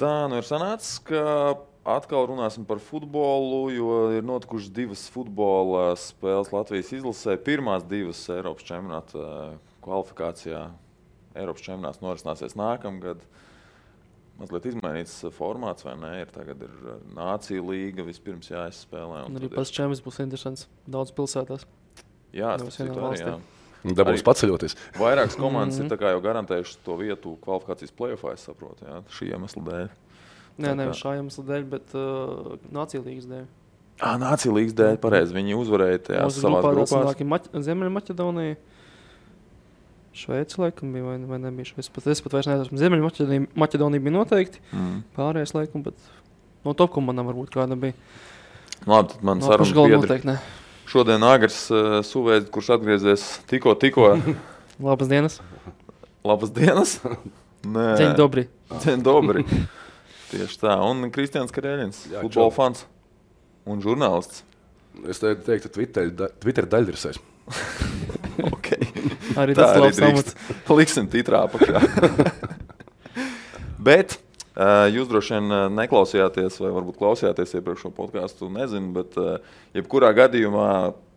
Tā nu ir sanācis, ka atkal runāsim par futbolu, jo ir notikušas divas futbola spēles Latvijas izlasē. Pirmās divas Eiropas čempionāta eh, kvalifikācijā. Eiropas čempionāts norisināsies nākamgad. Mazliet izmainīts formāts, vai ne? Ir tagad ir eh, nācija līga, vispirms jāizspēlē. Un arī pats čempions būs interesants daudz pilsētās. Jā, tas ir arī. Dabūs Arī- paceļoties. Vairākas komandas Mhm. ir kā jau garantējušas to vietu kvalifikācijas plēsoņā, es saprotu, jā, šī iemesla dēļ. Nē, Tā nevis kā- šā iemesla dēļ, bet uh, nācija līgas dēļ. Ah, nācija līgas dēļ, pareizi. Viņi uzvarēja tajā savā grupā Ziemeļmaķedonija. Šveice laikam bija, vai, vai nebija Šveice. Pat es pat vairs neesmu. Ziemeļmaķedonija Maķedonija bija noteikti. Mm. Pārējais laikam, bet no top komandām varbūt kāda bija. Labi, tad man No saruna biedri. noteikti ne. Šodien Agrs uh, Suvēds, kurš atgriezies tikko, tikko. Labas dienas. Labas dienas! Nē, Ceļš dobri. Dzień dobri. Tieši tā. Un Kristians Karēļins, Jā, futbola fans un žurnālists. Es te- teiktu, Twitter, da, Twitter daļrasēs. Okay. Arī tas arī labs amats. Liksim titrā apakšā. Bet jūs droši vien uh, neklausījāties, vai varbūt klausījāties iepriekšējo podkāstu, nezinu, bet uh, jebkurā gadījumā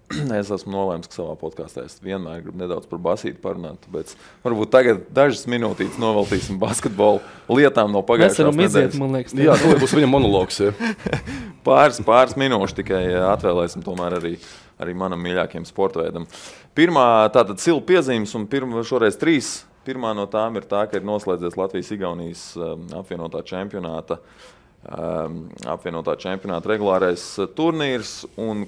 es esmu nolēmis, ka savā podkāstā es vienmēr gribu nedaudz par basīti parunāt. Tāpēc varbūt tagad dažas minūtītes noveltīsim basketbolu lietām no Mēs pagājušās varam iziet, man liekas. Jā, tas būs viņa monologs. Pāris, pāris minūšu tikai atvēlēsim tomēr arī, arī manam mīļākajam sporta veidam. Pirmā tātad silu piezīmes, un pirma, šoreiz trīs. Pirmā no tām ir tā, ka ir noslēdzies Latvijas-Igaunijas um, apvienotā čempionāta, um, apvienotā čempionāta regulārais uh, turnīrs. un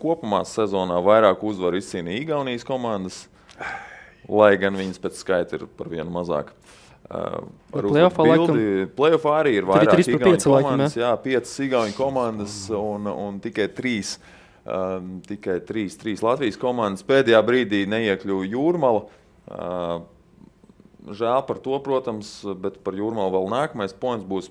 Kopumā sezonā vairāk uzvaru izcīnīja Igaunijas komandas, lai gan viņas pēc skaita ir par vienu mazāk. Uh, playoffā Playoffā arī ir vairāk laikam, komandas, jā, piecas igauņu komandas un, un tikai trīs. Um, tikai trīs, trīs Latvijas komandas. Pēdējā brīdī neiekļuva jūrmala. Uh, žēl par to, protams, bet par jūrmalu vēl nākamais points būs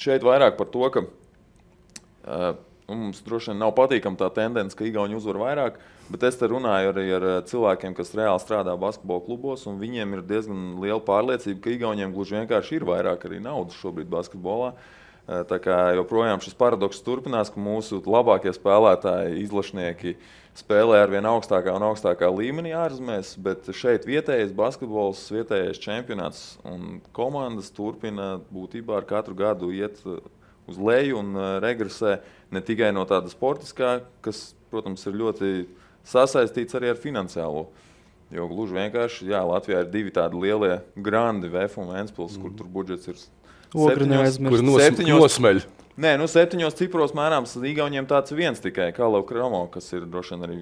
šeit vairāk par to, ka uh, mums droši vien nav patīkama tā tendence, ka Igauni uzvar vairāk. Bet es te runāju arī ar cilvēkiem, kas reāli strādā basketbola klubos, un viņiem ir diezgan liela pārliecība, ka Igauniem gluži vienkārši ir vairāk arī naudas šobrīd basketbolā. Uh, Tā kā joprojām šis paradoks turpinās, ka mūsu labākie spēlētāji, izlašnieki, spēlē ar vien augstākā un augstākā līmenī ārzemēs, bet šeit vietējais basketbols, vietējais čempionāts un komandas turpina būtībā ar katru gadu iet uz leju un regresē ne tikai no tāda sportiskā, kas, protams, ir ļoti sasaistīts arī ar finansiālo. Jo gluži vienkārši, jā, Latvijā ir divi tādi lielie grandi, VF un Vēnspils, kur tur budžets ir Ogri neaizmirst. Kur nos, Septiņos- nosmeļ? Nē, nu septiņos cipros mērāms Igauniem tāds viens tikai Kalavs Kramo, kas ir droši vien arī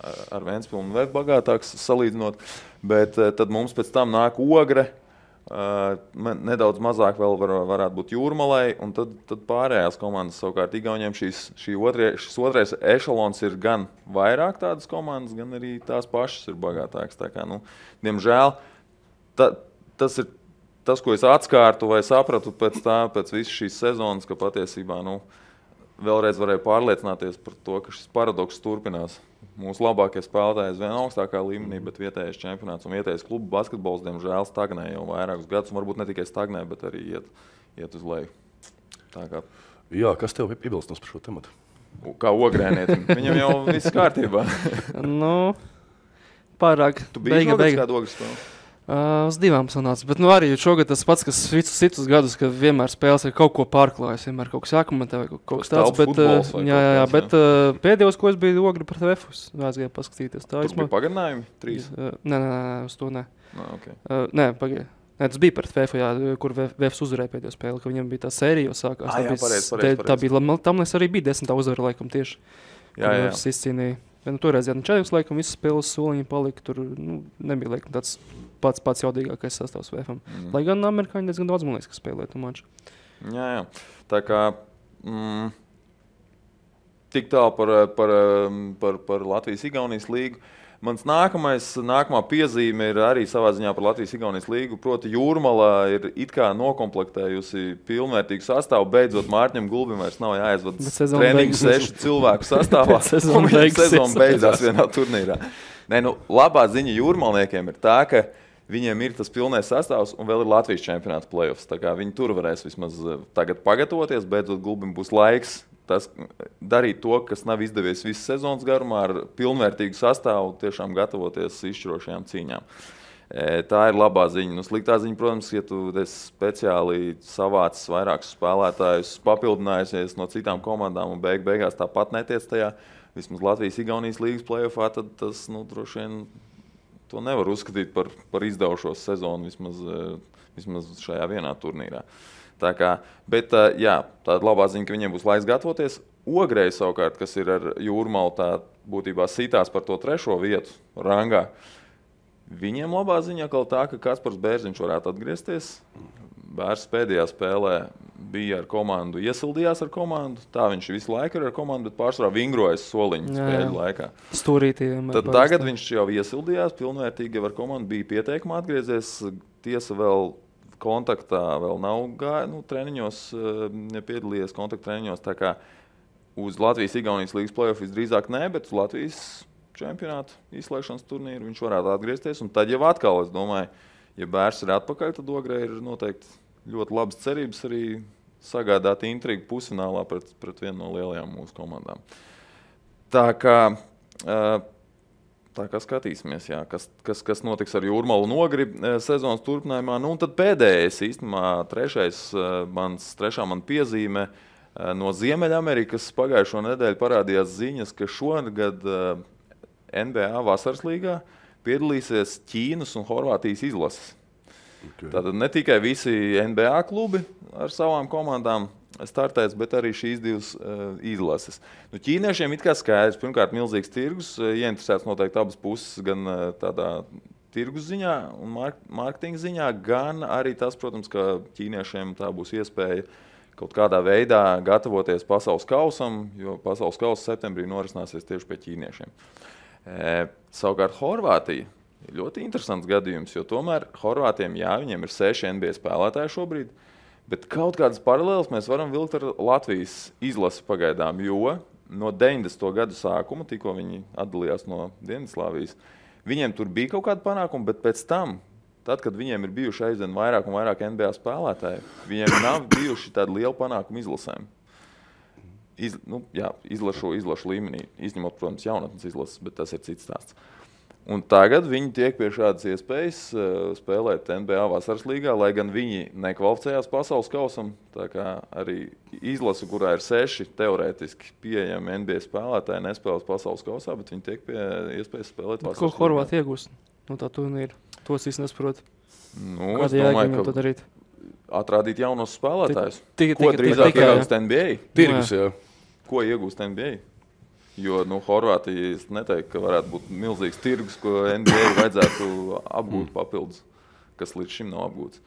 ar- ar Vēnspilsnu un vēl bagātāks salīdzinot. Bet eh, tad mums pēc tam nāk ogre. Uh, nedaudz mazāk vēl var, varētu būt jūrmalai, un tad, tad pārējās komandas savukārt Igauniem šīs, šī otrie, šis otrais ešalons ir gan vairāk tādas komandas, gan arī tās pašas ir bagātākas. Tā Kā, nu, diemžēl ta, tas ir tas, ko es atskārtu vai sapratu pēc, tā, pēc visas šīs sezonas, ka patiesībā nu, vēlreiz varēju pārliecināties par to, ka šis paradoks turpinās. Mūsu labākie spēlētāji aizvien augstākā līmenī, bet vietējais čempionāts un vietējais klubu basketbols, diemžēl, stagnē jau vairākus gadus. Varbūt ne tikai stagnē, bet arī iet, iet uz leju. Tā kā, Jā, kas tev ir iebilstams par šo tematu? kā ogrēnietim, viņam jau viss kārtībā. Nu, pārāk. Tu biji beiga, beiga. kādā ogles spēlē? Uh, uz divām sanāca. Bet nu, arī šogad tas pats, kas visus citus gadus, kad vienmēr spēles ar kaut ko pārklājas. Vienmēr kaut kas jākomentē vai kaut, kaut kas tāds. Bet, jā, jā, jā, kaut bet uh, pēdējos, ko es biju ogri par TVFus, aizgāju paskatīties. Tā Tas bija pagarinājumi, trīs. Uh, nē, nē, nē, uz to nē. No, okay. Uh, nē, pagaidi. Nē, tas bija par TVF, jā, kur VFs uzvarēja pēdējo spēli, ka viņam bija tā sērija, sākās. Ah, jā, s- pareizi, te- tā bija, man- tam es arī bija desmitā uzvara, laikam, tieši. Jā, jā, jā. Es izcīnīju. Bet, nu, toreiz, ja nu četras, laikam, visas spēles soliņi palika. Tur nu, nebija laikam, tāds pats pats jaudīgākais sastāvs VFM. Mm. Lai gan amerikāņi diezgan daudz, man liekas, ka spēlē to maču. Jā, jā. Tā kā mm, tik tālu par, par, par, par Latvijas-Igaunijas līgu. Mans nākamais, nākamā piezīme ir arī savā ziņā par Latvijas-Igaunijas līgu. Proti, Jūrmala ir it kā noklāpējusi pilnvērtīgu sastāvu. Beidzot, Mārķim Gulbim vairs nav jāaizvada treniņu sešu cilvēku sastāvā. Sezona beidzās vienā turnīrā. Nē, nu, labā ziņa jūrmalniekiem ir tā, ka Viņiem ir tas pilnais sastāvs, un vēl ir Latvijas čempionāta playoffs. Viņi tur varēs vismaz eh, tagad pagatavoties, bet klubam būs laiks tas, darīt to, kas nav izdevies visas sezonas garumā, ar pilnvērtīgu sastāvu, tiešām gatavoties izšķirošajām cīņām. E, Tā ir labā ziņa. Nu, sliktā ziņa, protams, ja tu speciāli savācis vairākus spēlētājus, papildinājusies no citām komandām un beig beigās tāpat netiec tajā, vismaz Latvijas-Igaunijas līnijas playoffā, tad tas nu, droši vien to nevar uzskatīt par, par izdevušos sezonu vismaz, eh, vismaz šajā vienā turnīrā. Tā kā, bet jā, tāda labā ziņa, ka viņiem būs laiks gatavoties. Ogrei savukārt, kas ir ar jūrmālu, tā būtībā sītās par to trešo vietu rangā. Viņiem labā ziņa atkal tā, ka Kaspars Bērziņš varētu atgriezties. Bērs pēdējā spēlē bija ar komandu, iesildījās ar komandu. Tā viņš visu laiku ir ar komandu, bet pārsvarā vingrojas jā. spēļu laikā. Stūrītiem. Tad tagad viņš jau iesildījās, pilnvērtīgi jau ar komandu bija pieteikumā atgriezies. Tiesa vēl kontaktā, vēl nav gājis, nu, treniņos, eh, piedalījies kontaktu treniņos. Tā kā uz Latvijas-Igaunijas līnijas playoff visdrīzāk nē, bet uz Latvijas čempionāta izslēgšanas turnīru viņš varētu atgriezties. Un tad jau atkal, es domāju, ja bērns ir atpakaļ, tad Ogrē ir noteikti ļoti labas cerības arī sagādāt intrigu pusfinālā pret, pret vienu no lielajām mūsu komandām. Tā kā, ā, tā kā skatīsimies, jā, kas, kas, kas notiks ar Jūrmālu nogri ā, sezonas turpinājumā. Nu, un tad pēdējais, īstenībā, trešais, ā, mans, trešā man piezīme ā, no Ziemeļamerikas pagājušo nedēļu parādījās ziņas, ka šogad NBA vasaras līgā piedalīsies Ķīnas un Horvātijas izlases. Okay. Tātad ne tikai visi NBA klubi ar savām komandām startēs, bet arī šīs divas uh, izlases. Nu, ķīniešiem ir skaidrs, pirmkārt, milzīgs tirgus, uh, ieinteresēts noteikti abas puses, gan uh, tādā tirgus ziņā, un mark mārketinga ziņā, gan arī tas, protams, ka ķīniešiem tā būs iespēja kaut kādā veidā gatavoties pasaules kausam, jo pasaules kausa septembrī norisināsies tieši pie ķīniešiem. E, savukārt Horvātija ir ļoti interesants gadījums, jo tomēr Horvātiem, jā, viņiem ir seši NBA spēlētāji šobrīd, bet kaut kādas paralēlas mēs varam vilkt ar Latvijas izlasi pagaidām, jo no 90. gadu sākuma, tikko viņi atdalījās no Dienvidslāvijas, viņiem tur bija kaut kāda panākuma, bet pēc tam, tad, kad viņiem ir bijuši aizvien vairāk un vairāk NBA spēlētāji, viņiem nav bijuši tādi lieli panākumi izlasēm. Iz, nu, jā, izlašu, izlašu līmenī, izņemot, protams, jaunatnes izlases, bet tas ir cits stāsts. Un tagad viņi tiek pie šādas iespējas uh, spēlēt NBA vasaras līgā, lai gan viņi nekvalificējās pasaules kausam. Tā kā arī izlase, kurā ir seši teorētiski pieejami NBA spēlētāji, nespēlēs pasaules kausā, bet viņi tiek pie iespējas spēlēt vasaras Ko līgā. Horvātija iegūst no tā turnīra? Tos es nesaprotu. Nu, Kāda jēga viņam ka to darīt? atrādīt jaunos spēlētājus. Tikai- Ko drīzāk iegūst NBA? Tirgus, jā. Ko iegūst NBA? Jo nu, Horvātija neteiktu, ka varētu būt milzīgs tirgus, ko NBA vajadzētu apgūt papildus, kas līdz šim nav apgūts.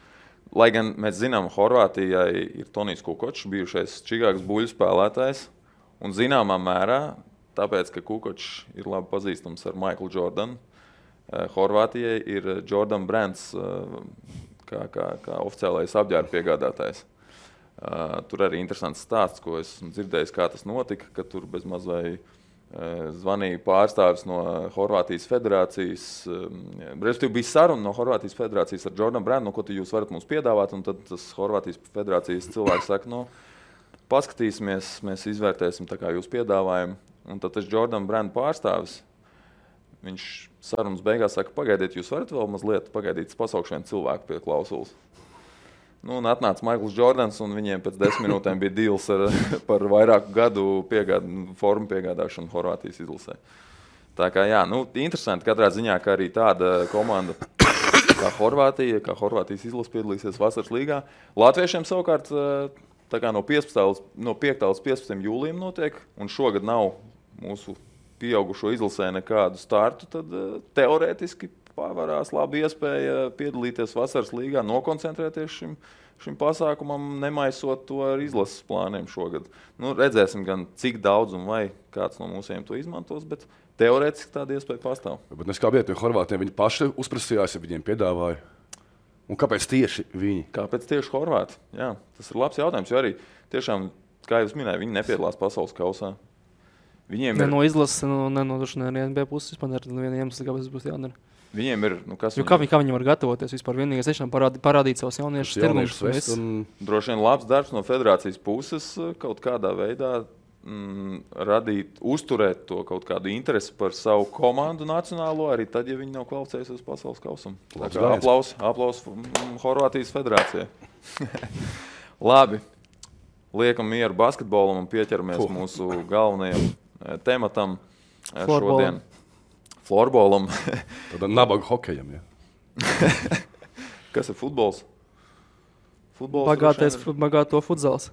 Lai gan mēs zinām, Horvātijai ir Tonijs Kukočs, bijušais Čigāgas buļbuļs spēlētājs. Un zināmā mērā, tāpēc, ka Kukočs ir labi pazīstams ar Maiklu Jordanu, eh, Horvātijai ir Jordan Brands eh, kā, kā, kā oficiālais apģērba piegādātājs. Uh, tur arī interesants stāsts, ko esmu dzirdējis, kā tas notika. Ka tur bez mazliet zvanīja pārstāvis no Horvātijas federācijas. Respektīvi, bija saruna no Horvātijas federācijas ar Jordanu Brandu, nu, ko jūs varat mums piedāvāt. Tad tas Horvātijas federācijas cilvēks saka, no, paskatīsimies, mēs izvērtēsim tā kā jūs piedāvājumu. Un tad tas Jordanu Brandu pārstāvis. Viņš sarunas beigās saka, pagaidiet, jūs varat vēl mazliet pagaidīt, pasaukšu vienu cilvēku pie klausulas. Nu, un atnāca Maikls Jordans, un viņiem pēc desmit minūtēm bija deals ar, par vairāku gadu piegādu, formu piegādāšanu Horvātijas izlasē. Tā kā jā, nu, interesanti katrā ziņā, ka arī tāda komanda kā Horvātija, kā Horvātijas izlase piedalīsies vasaras līgā. Latviešiem savukārt eh, no, 15, līdz- no 5. līdz 15. jūlijam notiek, un šogad nav mūsu pieaugušo izlasē nekādu startu, tad eh, teorētiski pavērās laba iespēja piedalīties vasaras līgā, nokoncentrēties šim, šim pasākumam, nemaisot to ar izlases plāniem šogad. Nu, redzēsim, gan cik daudz un vai kāds no mūsiem to izmantos, bet teorētiski tāda iespēja pastāv. Bet es kā no Horvātiem, viņi paši uzprasījās, ja viņiem piedāvāja. Un kāpēc tieši viņi? Kāpēc tieši Horvāti? Jā, tas ir labs jautājums, jo arī tiešām, kā jau minēju, viņi nepiedalās pasaules kausā. Viņiem Ne ir no izlases, no, ne no droši vien arī NBA puses. Man ir viena iemesla, kāpēc tas būs jādara. Viņiem ir, nu, kas Jo kā, viņi, kā viņi var gatavoties vispār? Vienīgais ir parādi, parādīt savus jauniešus, Jauniešus viss. un droši vien labs darbs no federācijas puses eh, kaut kādā veidā mm, radīt, uzturēt to kaut kādu interesi par savu komandu nacionālo, arī tad, ja viņi nav kvalificējušies uz pasaules gājiens. aplaus, aplaus mm, Horvātijas federācijai. Labi. Liekam mieru basketbolam un pieķeramies Fuh. mūsu galvenajam eh, tematam eh, Florbolam. šodien. Florbolam. tādam nabaga hokejam. Ja. Kas ir futbols? Futbols Bagātais, vien bagāto futzāls.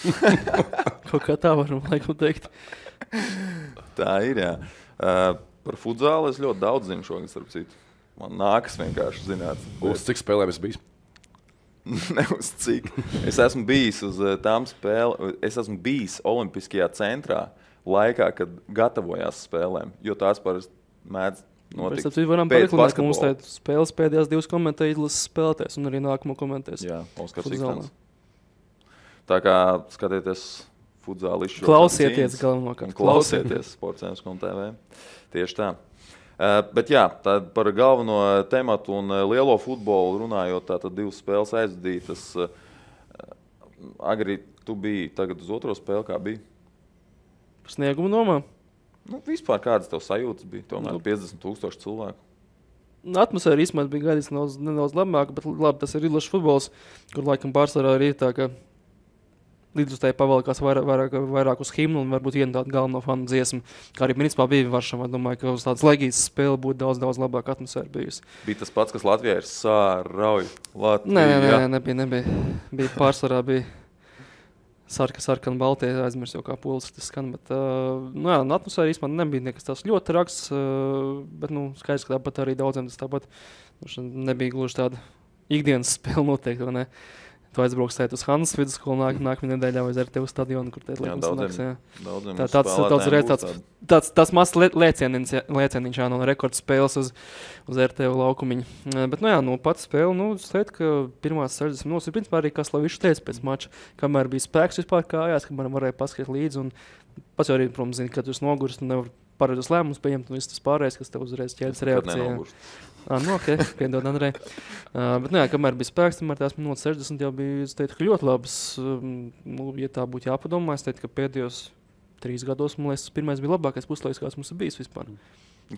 Kaut kā tā varam laikam teikt. ir- Tā ir. Jā. Uh, par futzālu es ļoti daudz zinu šogad, starp citu. Man nākas vienkārši zināt. Uz cik spēlēm es biju? ne uz cik. Es esmu bijis uz eh, tām spēlēm, es esmu bijis Olimpiskajā centrā laikā, kad gatavojās spēlēm. Jo tās parasti mēdz Mēs notikt. tam varam parekomendēt, ka tā spēles pēdējās divas komentēja izlases spēlētājs un arī nākamo komentēs. Jā. Ikstens. Tā kā skatieties futzālu izšķiršanu Klausieties galvenokārt. Klausieties, sports un TV. Tieši tā. Uh, bet jā, tad par galveno tematu un uh, lielo futbolu runājot, tātad divas spēles aizvadītas. Uh, Agri, tu biji tagad uz otro spēli, kā bija. Par sniegumu nomā. Nu, vispār kādas tev sajūtas bija? Tomēr Nu. 50,000 cilvēku. Atmosfēra īstenībā bija gaidīta nedaudz, nedaudz labāka, bet labi, tas ir ilgs futbols, kur laikam pārsvarā arī tā, ka līdzutēji pavalkās vairāk, vairāk, vairāk uz himnu un varbūt viena tāda galvenā fanu dziesma. Kā arī principā bija Varšavā. Domāju, ka uz tādas legijas spēles būtu daudz, daudz labāka atmosfēra bijusi. Bija tas pats, kas Latvijā ir sārauj. Nē, nē, nē, nē nebija, nebija. Bija pārsvarā bija sarka, sarkana, baltie, aizmirst jau kā polis tas skan. Bet, uh, nu, jā, atmosfēra īstenībā nebija nekas tāds ļoti raks, uh, bet, nu, skaidrs, ka tāpat arī daudziem tas tāpat nu, nebija gluži tāda ikdienas spēle noteikti? Tu aizbrauks tēt uz Hansas vidusskolu nāk, nākamajā nedēļā vai uz RTV stadionu, kur tēt daudziem. nāks. Jā. Daudziem Tā- tāds- tāds reiz tāds- tāda- tāds, tas mazs lē- lēcieniņš, lēcieniņš jā, no rekordspēles uz, uz RTV laukumiņu. Bet, nu, jā, no pats spēle, nu, es teiktu, ka pirmās 60 minūtes ir principā arī kas Latvijas teica pēc mača, kamēr bija spēks vispār kājās, kamēr varēja paskatīt līdzi. Un pats jau arī, protams, zina, ka tu esi noguris, tu nevari pareizos lēmumus pieņemt, un viss tas pārējais, kas tev uzreiz ķēdes reakcijā. Ah, nu, ok, piedod, Andrej. Uh, bet, nu, jā, kamēr bija spēks, tamēr tās minūtes 60 jau bija es ka ļoti labas. Um, nu, ja tā būtu jāpadomā, es teiktu, ka pēdējos trīs gados, man liekas, tas pirmais bija labākais puslaiks, kāds mums ir bijis vispār.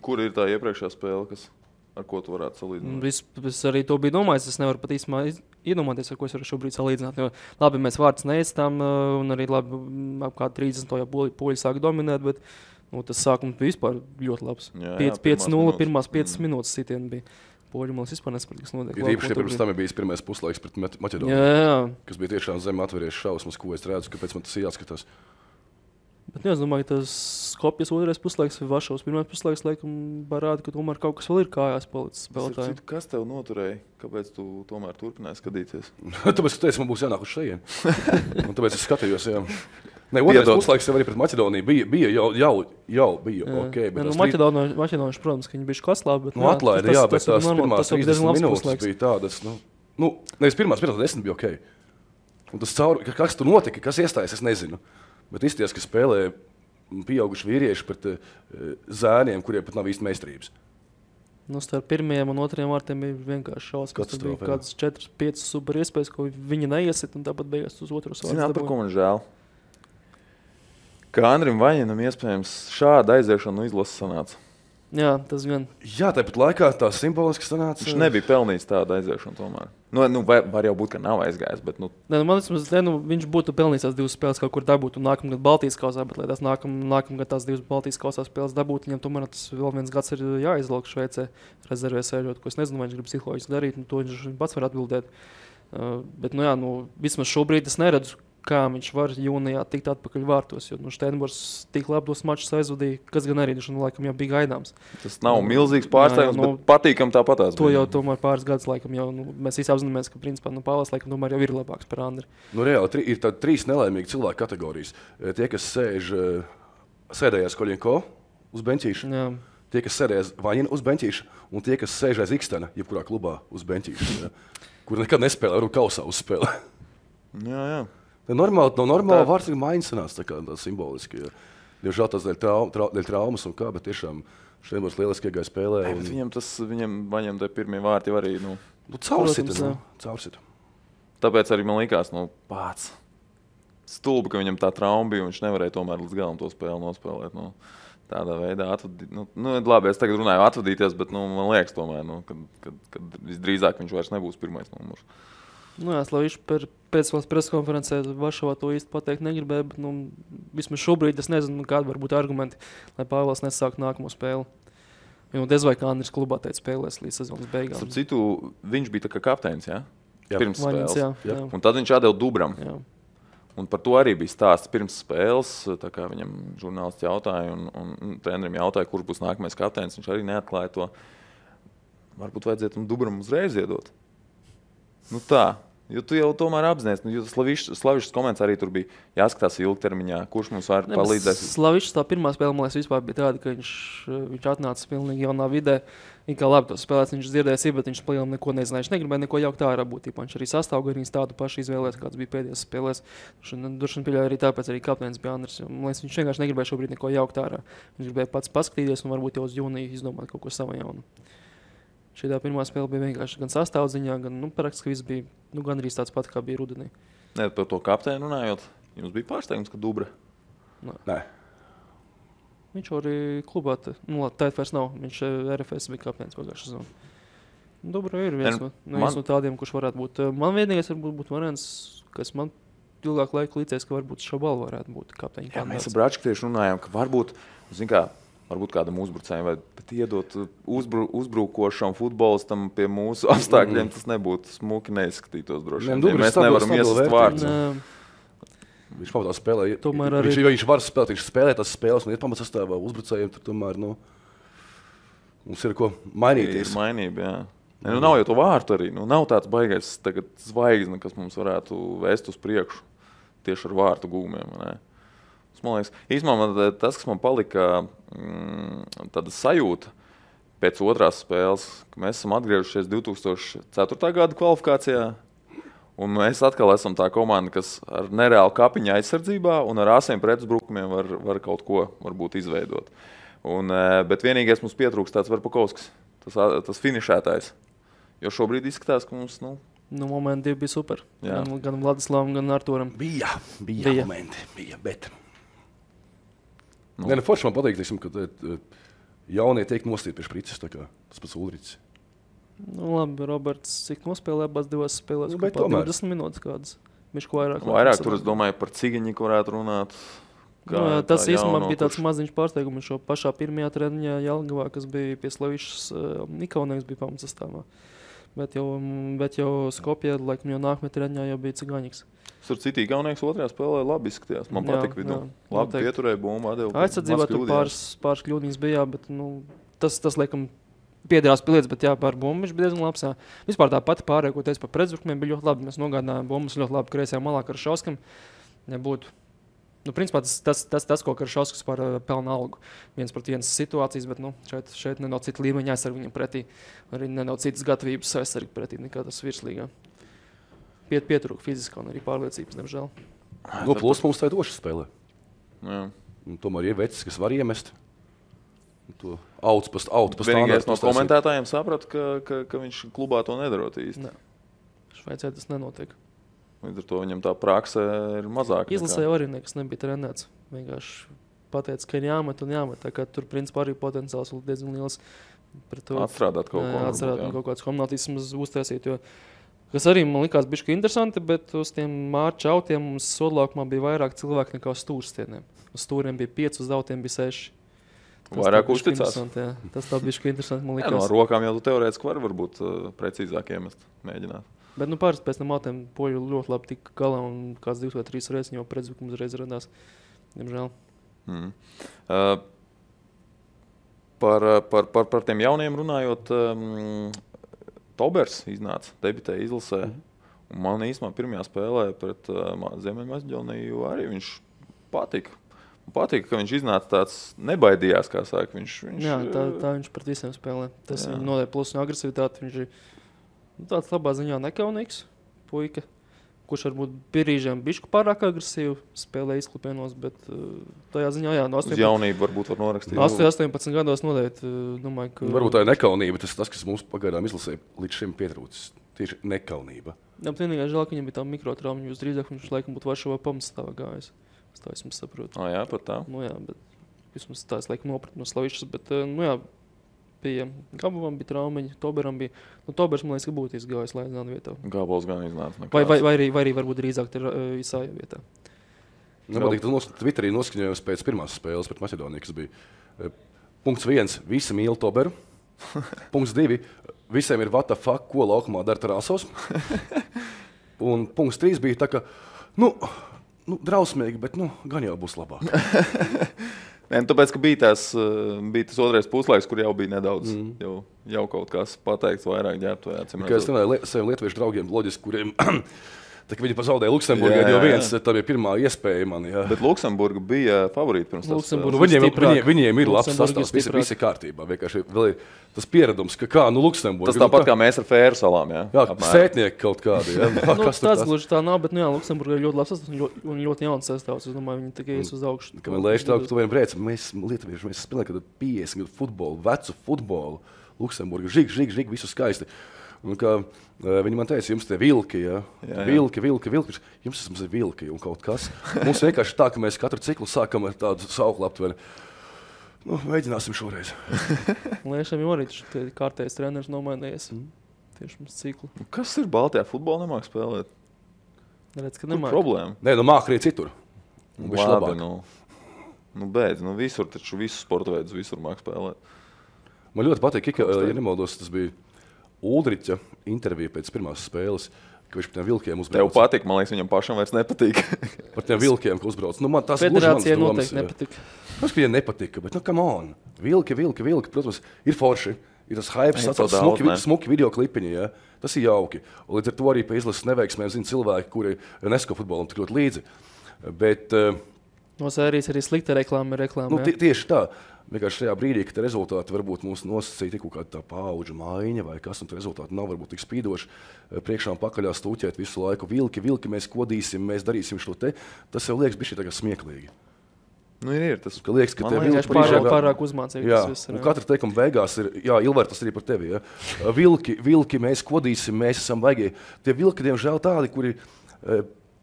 Kur ir tā iepriekšējā spēle, kas, ar ko tu varētu salīdzināt? Vis, es arī to biju domājis. Es nevaru pat īstenībā iedomāties, ar ko es varu šobrīd salīdzināt. Jo, labi, mēs vārdus neizstām, uh, un arī labi, ap kādu 30 jau poļi, sāk dominēt. Bet, nu, tas sākums bija vispār ļoti labs. Jā, jā, 5-0, pirmās pirmās 5 Mm. minūtes sitieni bija. Poļi mums vispār nesaprot, kas notiek. Ir īpaši tur pirms bija. tam bijis pirmais puslaiks pret Maķedoniju, jā, jā. kas bija tiešām zem atvērties šausmas, ko es redzu, kāpēc man tas jāskatās. Bet, jā, es domāju, ka tas Skopjas otrais puslaiks vai Vašavas pirmais puslaiks laikam parāda, ka tomēr kaut kas vēl ir kājās palicis spēlētājiem. citu, Kas tev noturēja? Kāpēc tu tomēr turpināji skatīties? tāpēc, ka teicu, man būs jānāk uz šejienes. Un Tāpēc es skatījos, jā. Nē, otrais puslaiks jau arī pret Maķedoniju bija, bija jau, jau, jau bija Jā. ok. Jā, Bet nu, tas trī- Maķedonā- Maķedonāši, protams, ka viņi bija klaslābi. bet, Nu, atlaidi, jā, bet tās pirmās tas jau bija 30 diezgan labs minūtes puslaiks. bija tādas, nu, nu nevis pirmās, pirmās 10 bija ok. Un tas caur, ka- kas tur notika, kas iestājās, es nezinu. Bet izties, ka spēlē pieauguši vīrieši pret uh, zēniem, kuriem pat nav īsti meistarības. Nu, starp pirmajiem un otrajiem vārtiem bija vienkārši šausmas. Tur bija jā. kādas 4, 5 super iespējas, ko viņi neiesit, un tāpat beigās uz otru Zināt, par ko man žēl? Ka Andrim Vaņinam iespējams šāda aiziešana no izlases sanāca. Jā, tas gan. Jā, tāpat laikā tā simboliski sanāca. Viņš nebija pelnījis tādu aiziešanu tomēr. Nu, nu, vai, var jau būt, ka nav aizgājis, bet nu, Ne, nu, man liekas, nu, viņš būtu pelnījis tās divas spēles, kaut kur dabūt, un nākamgad Baltijas kausā, bet, lai tās nākam, nākamgad tās divas Baltijas kausā spēles dabūtu, viņam tomēr tas vēl viens gads ir jāizlauka Šveicē, rezervē sēžot, ko es nezinu, vai viņš grib psiholoģiski darīt, un to viņš pats var atbildēt. Uh, bet, nu jā, nu, vismaz šobrīd es neredzu, kā viņš var jūnijā tikt atpakaļ vārtos, jo, nu, Steinbors tik labi tos mačus aizvadīja, kas gan arī, nu, laikam jau bija gaidāms. tas nav milzīgs pārsteigums, nu, bet patīkam tāpatās. To jau tomēr pāris gadus laikam jau, nu, mēs visi apzināmies, ka, principā, nu, Pāvils laikam tomēr jau ir labāks par Andri. Nu, reāli tri, ir tādi trīs nelaimīgi cilvēku kategorijas. E, Tie, kas sēž e, sēdējās Koļinko uz benčīša, Jā. tie, kas sēdējās Vaņina uz benčīša, un tie, kas sēž aiz Ikstena, jebkurā klubā uz benčīša, ja, kur nekad nespēlē, varbūt kausā uzspēlē. Jā, jā. Tā normāli, no normāla vārds ir sanāca, tā kā tā simboliski. Ja. Diemžēl tas dēļ, trau, trau, dēļ traumas un kā, bet tiešām šeit būs lieliski iegājis spēlē. Un, viņam tas, viņam, viņam tie pirmie vārti arī, nu, nu, caursita, Protams, nu, jā. caursita. tāpēc arī man likās, nu, pats. Stulbi, ka viņam tā trauma bija, un viņš nevarēja tomēr līdz galam to spēli nospēlēt. Nu, tādā veidā atvadīt. Nu, nu, labi, es tagad runāju, atvadīties, bet nu, man liekas, tomēr, nu, kad, kad, kad visdrīzāk viņš vairs nebūs pirmais numurs. Nu, jā, Slavičs par pēcspēles preskonferencē Varšavā to īsti pateikt negribēja, bet nu, vismaz šobrīd es nezinu, nu, kādi var būt argumenti, lai Pāvils nesāktu nākamo spēli. Jo diez vai kā Andris klubā teica spēlēs līdz sezonas beigām. Starp citu, viņš bija kā kapteinis, ja? Jā. pirms spēles. jā, Jā. Un tad viņš atdeva Dubram. jā. Un par to arī bija stāsts pirms spēles. Viņam žurnālists jautāja, un, un, un trenerim jautāja, kurš būs nākamais kapteinis. Viņš arī neatklāja to. Varbūt vajadzētu tam Dubram uzreiz iedot. Nu tā, jo tu jau tomēr apzinājies, nu, jo Slavišs komentārs arī tur bija jāskatās ilgtermiņā, kurš mums var Ne, palīdzēt. Slavičs tā pirmā spēle, man liekas, bija tāda, ka viņš, eh, viņš atnāca pilnīgi jaunā vidē. Viņa kā labi to spēlēs, viņš dzirdēja, bet viņš spēlēja neko nezināja. Viņš negribēja neko jaukt ārā būt. Viņš arī sastāvdaļā tādu pašu izvēlējās, kāds bija pēdējās spēlēs. Droši vien pieļauju arī tāpēc, arī kapteinis bija Andris. Man liekas, viņš vienkārši negribēja šobrīd neko jaukt ārā. Viņš gribēja pats paskatīties un varbūt jau uz jūniju izdomāt kaut ko savu jaunu. Šī tā pirmā spēle bija vienkārši gan sastāvdaļā, gan nu, praktiski viss bija nu, gan arī tāds pats, kā bija rudenī. Ne, par to kapteini runājot, jums bija pārsteigums, ka Dubra. Nē, Viņš jau arī klubā, te, nu, labi, tā vairs nav. Viņš eh, RFS bija kapteinis pagājušā sezonā. Dubra ir viens, En no, man- viens no tādiem, kurš varētu būt. eh, Man vienīgais varbūt būtu variants, kas man ilgāk laika līdzies, ka varbūt Šabala varētu būt kapteiņa. Jā, mēs ar Brāčku tieši runājām, ka varbūt, zin kā, varbūt kādam uzbrucējam vai pat iedot uzbru, uzbrukošam futbolistam pie mūsu apstākļiem, tas nebūtu smuki neizskatītos droši vien. Ja mēs nevaram vērtība. vārdus. Viņš pamatā spēlē. Tomēr viņš, arī- jo viņš var spēlēt, viņš spēlē tās spēles, un ir pamats sastāvā uzbrucējiem. Tur tomēr nu, mums ir ko Ir mainīties. mainība, jā. Ne, nu, nav jau to vārtu arī. Nu, nav tāds baisais zvaigzne, kas mums varētu vēst uz priekšu tieši ar vārtu gūmiem. ne? Man liekas, īstenībā tā- tas, kas man palika, mm, tāda sajūta pēc otrās spēles, ka mēs esam atgriezušies 2004. gada kvalifikācijā. Un mēs atkal esam tā komanda, kas ar nereālu kapiņu aizsardzībā un ar asiem pretuzbrukumiem var, var kaut ko varbūt izveidot. Un, eh, bet vienīgais mums pietrūkst tāds Varpakovskis, tas, tas finišētājs. Jo šobrīd izskatās, ka mums nu, nu, momenti bija super. Jā. Gan, gan Vladislavam, gan Arturam. Bija, Bija. bija. momenti, bija. Bet... Nu. Nu. Nē, nu, forši man patīk, teiksim, ka eh, jaunie tiek nostīti pie sprites. tā kā Tas pats Ulrichs. Nu, labi, Roberts, cik nospēlēja abās divās spēlēs? Nu, bet tomēr. 20 minūtes kādas. Viņš ko vairāk. vairāk tur, es domāju, par cigiņu varētu runāt. Nu, jā, tas kā īstenībā bija tāds kurš- maziņš pārsteigums. Šo pašā pirmajā treniņā Jālgavā, kas bija pie Slavišas uh, Nikaunieks, bija pamatsastāvā. Bet jau, mm, bet jau Skopjā, laikam, jau nākamajā treniņā jau bija Cigaņiks. Tur citī galvenais otrajā spēlē labi izskatījās. Man patīk jā, Labi pieturēja bumbu. Aizsardzībā tur pāris, pāris kļūdas bija, bet nu, tas, tas laikam, piederās pie lietas, bet jā, par bumbu viņš bija diezgan labs. Vispār tā pati pārējā, ko teicu par pretuzbrukumiem, bija ļoti labi. Mēs nogādājām bumbas ļoti labi kreisajā malā Karšauskam. Nebūtu. Nu, principā tas, tas, tas, tas ko Karšauskas par uh, pelnu algu. Viens pret vienas situācijas, bet nu, šeit, šeit ne no cita līmeņa aizsargi viņam pretī. Arī ne no citas gatavības aizsargi pretī nekā tas virslīgā. Piet, pietrūka fiziskā un arī pārliecības, diemžēl. Nu, plus mums tā ir doša spēlē. Jā. Un tomēr ir vecs, kas var iemest. To auts pa autu pa Vienīgais no komentētājiem saprata, ka, ka, ka viņš klubā to nedarot īsti. Ne. Šveicē tas nenotiek. Līdz ar to viņam tā praksa ir mazāka. Izlasē arī nekas nebija trenēts. Vienkārši pateica, ka ir jāmet un jāmet. Tur principā arī potenciāls ir diezgan liels. Atstrādāt kaut ko. un jā. kaut kādas kombinācijas uztaisīt. Jo, kas arī man likās bišķi interesanti, bet uz tiem mārča autiem mums sodlaukumā bija vairāk cilvēku nekā uz stūrstieniem. Uz stūriem bija pieci, uz autiem bija seši. Tas Vairāk uzticās. Tas tā bija interesanti. Jā, no rokām jau teorētiski vari varbūt uh, precīzāk iemest, mēģināt. Bet nu, pāris pēc tam autiem poļu ļoti labi tika galā un kāds divas vai trīs reizes jau pretsakums reiz radās. Diemžēl. Mm. Uh, par, par, par, par tiem jauniem runājot, um, Tobers iznāca, debitēja izlasē. Mm. Man īstenībā pirmajā spēlē pret uh, Ziemeļmaķedoniju arī viņš patika. Patika, ka viņš iznāca tāds nebaidījās, kā saka. Viņš, viņš, Jā, tā, uh, tā viņš pret visiem spēlē. Tas Jā. viņam nodēļ plus un agresivitāti. Viņš ir tāds labā ziņā nekaunīgs puika. kurš varbūt brīžiem bišku pārāk agresīvi spēlē izklipienos, bet uh, tajā ziņā, jā, no Uz 18, jaunību varbūt var norakstīt. 18 gados noteikti uh, domāju, ka. Varbūt tā ir nekaunība. Tas, tas kas mums pagaidām izlasē, līdz šim pietrūcis. Tieši nekaunība. Jā, bet vienīgais žēl, ka viņam bija tā mikrotrauma, jūs drīzāk viņš laikam būtu Varšavā pamatstāvā gājis. Es tā esmu saprotu. Ah, jā, pat tā. Nu, jā, bet vismaz tā es laikam nopratnu no Slavišas, bet, uh, nu jā, bija Gabavam bija traumiņi, Toberam bija, nu, Tobers, man liekas, ka būtu izgājis Laizāna vietā. Gabals gan iznāca. Vai, vai, vai, arī, vai arī varbūt drīzāk tur uh, Isāja vietā. Man liekas, tas nos- Twitterī noskaņojums pēc pirmās spēles pret Maķedoniju, kas bija eh, punkts viens. Visi mīl Toberu. punkts divi. Visiem ir vata fuck, ko laukumā dara Tarāsos. Un punkts trīs bija tā, ka, nu, nu drausmīgi, bet nu, gan jau būs labāk. Nē, nu, tāpēc, ka bija, tās, eh, bija tas otrais puslaiks, kur jau bija nedaudz, mm. jau, jau kaut kas pateikts, vairāk ģērbtu. Kā es runāju ar saviem lietuviešu draugiem, loģiski, kuriem tā, viņi pazaudēja Luksemburgā, jau viens, jā. tā bija pirmā iespēja man. Jā. Bet Luksemburga bija favorīti pirms tam. Luksemburga Nu, viņiem, stiprāk. viņiem, viņiem ir labs Luksemburga sastāvs, viss, viss ir kārtībā. Vienkārši vēl ir tas pieredums, ka kā, nu, Luksemburgā. Tas tāpat kā mēs ar Fēru salām. Jā, Jā, sētnieki kaut kādi. Jā. Nu, Nu, tas? gluži tā nav, bet nu, jā, Luksemburgā ir ļoti labs sastāvs un ļoti, un ļoti jauns sastāvs. Es domāju, viņi tikai ies uz augšu. Ka man liekas, tā, ka tu vien brēc, mēs lietuvieši, mēs spēlējam, kad 50 gadu futbolu, vecu futbolu, Luksemburgu, žig, žig, žig, visu skaisti. Un kā, eh, viņi man teica, jums tie vilki, ja? Jā, jā. vilki, vilki, vilki. Jums vismaz ir vilki un kaut kas. Mums vienkārši tā, ka mēs katru ciklu sākam ar tādu sauklu aptuveni. Nu, mēģināsim šoreiz. Liešam jau arī tas kārtējs treneris nomainījies. Mm. Tieši mums ciklu. Nu, Kas ir Baltijā? Futbolu nemāks spēlēt. Redz, ka nemāk. problēma? Nē, nu māk arī citur. Viņš Labi, nu, nu beidz. Nu, visur taču visus sporta veidus visur māk spēlēt. Man ļoti patīk, ka, tev? ja nemaldos, tas bija Ulriča intervija pēc pirmās spēles. ka Viņš par tiem vilkiem Tev uzbrauc. patīk, man liekas, viņam pašam vairs nepatīk. Par tiem vilkiem, ko uzbrauc. Nu, man tas Federācijai manas domas, noteikti jā. nepatika. Bet, nu, kam on? Vilki, vilki, vilki, protams, ir forši. Ir tas hype, Ir kas daudz, smuki, ne? smuki video klipiņi. Ja? Tas ir jauki. Un līdz ar to arī pie izlases neveiksmēm zina cilvēki, kuri nesko futbolam tik ļoti līdzi. Bet uh, No sērijas arī slikta reklāma ir reklāma. nu, tie, tieši tā. Vienkārši šajā brīdī, kad rezultāti varbūt mūs nosacīja kaut kāda paudžu maiņa vai kas, un tie rezultāti nav varbūt tik spīdoši. eh, Priekšā un pakaļā stūķēt visu laiku vilki, vilki, mēs kodīsim, mēs darīsim šo te. Tas jau liekas, bija šī smieklīgi. nu, ir, ir tas. Ka liekas, ka vilki Vienkārši pārāk, pārāk uzmācīgi. Jā, ir, un katra teikuma beigās ir, jā, Ilver, tas arī par tevi. Ja? Vilki, vilki, mēs kodīsim, mēs esam baigi. Tie vilki, diemžēl, tādi, kuri.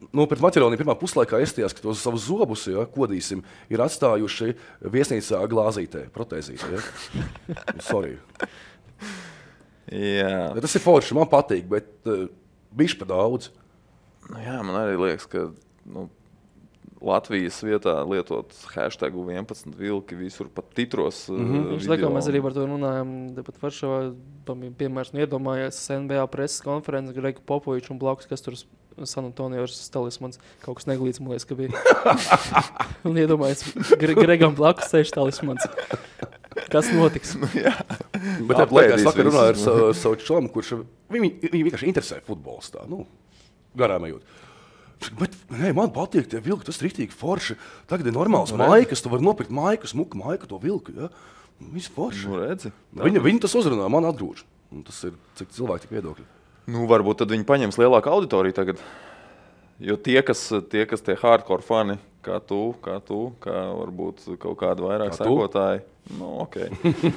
Eh, Nu, pret Maķedoniju pirmā puslaikā iestājās, ka tos savus zobus, ja, kodīsim, ir atstājuši viesnīcā glāzītē, protēzītē. Ja? Sorry. Jā. Ja tas ir forši, man patīk, bet uh, bišķi pa daudz. Nu, jā, man arī liekas, ka nu, Latvijas vietā lietot hashtag 11 vilki visur pat titros. Mm. -hmm. Viņš laikam mēs arī par to runājam. Pat Varšavā nu, iedomājies NBA preses konferences, Grega Popovičs un blakus, kas tur San Antonio ir talismans. Kaut kas neglīts, man liekas, ka bija. un iedomājies, Gre Gregam blakus sēž talismans. Kas notiks? Bet tā plakā es vakar runāju ar savu, savu čomu, kurš viņu, vienkārši interesē futbols. Tā, nu, garām ejot. Bet, nē, man patīk tie vilki, tas ir rīktīgi forši. Tagad ir normāls maikas, tu vari nopirkt maiku, smuku maiku, to vilku. Ja? Viss forši. Nu, redzi. Viņa, viņa tas uzrunā, man atgrūž. Un tas ir cik cilvēki, tik viedokļi. Nu, varbūt tad viņi paņems lielāku auditoriju tagad. Jo tie, kas, tie, kas tie hardcore fani, kā tu, kā tu, kā varbūt kaut kādi vairāk Kā sekotāji, nu, okay.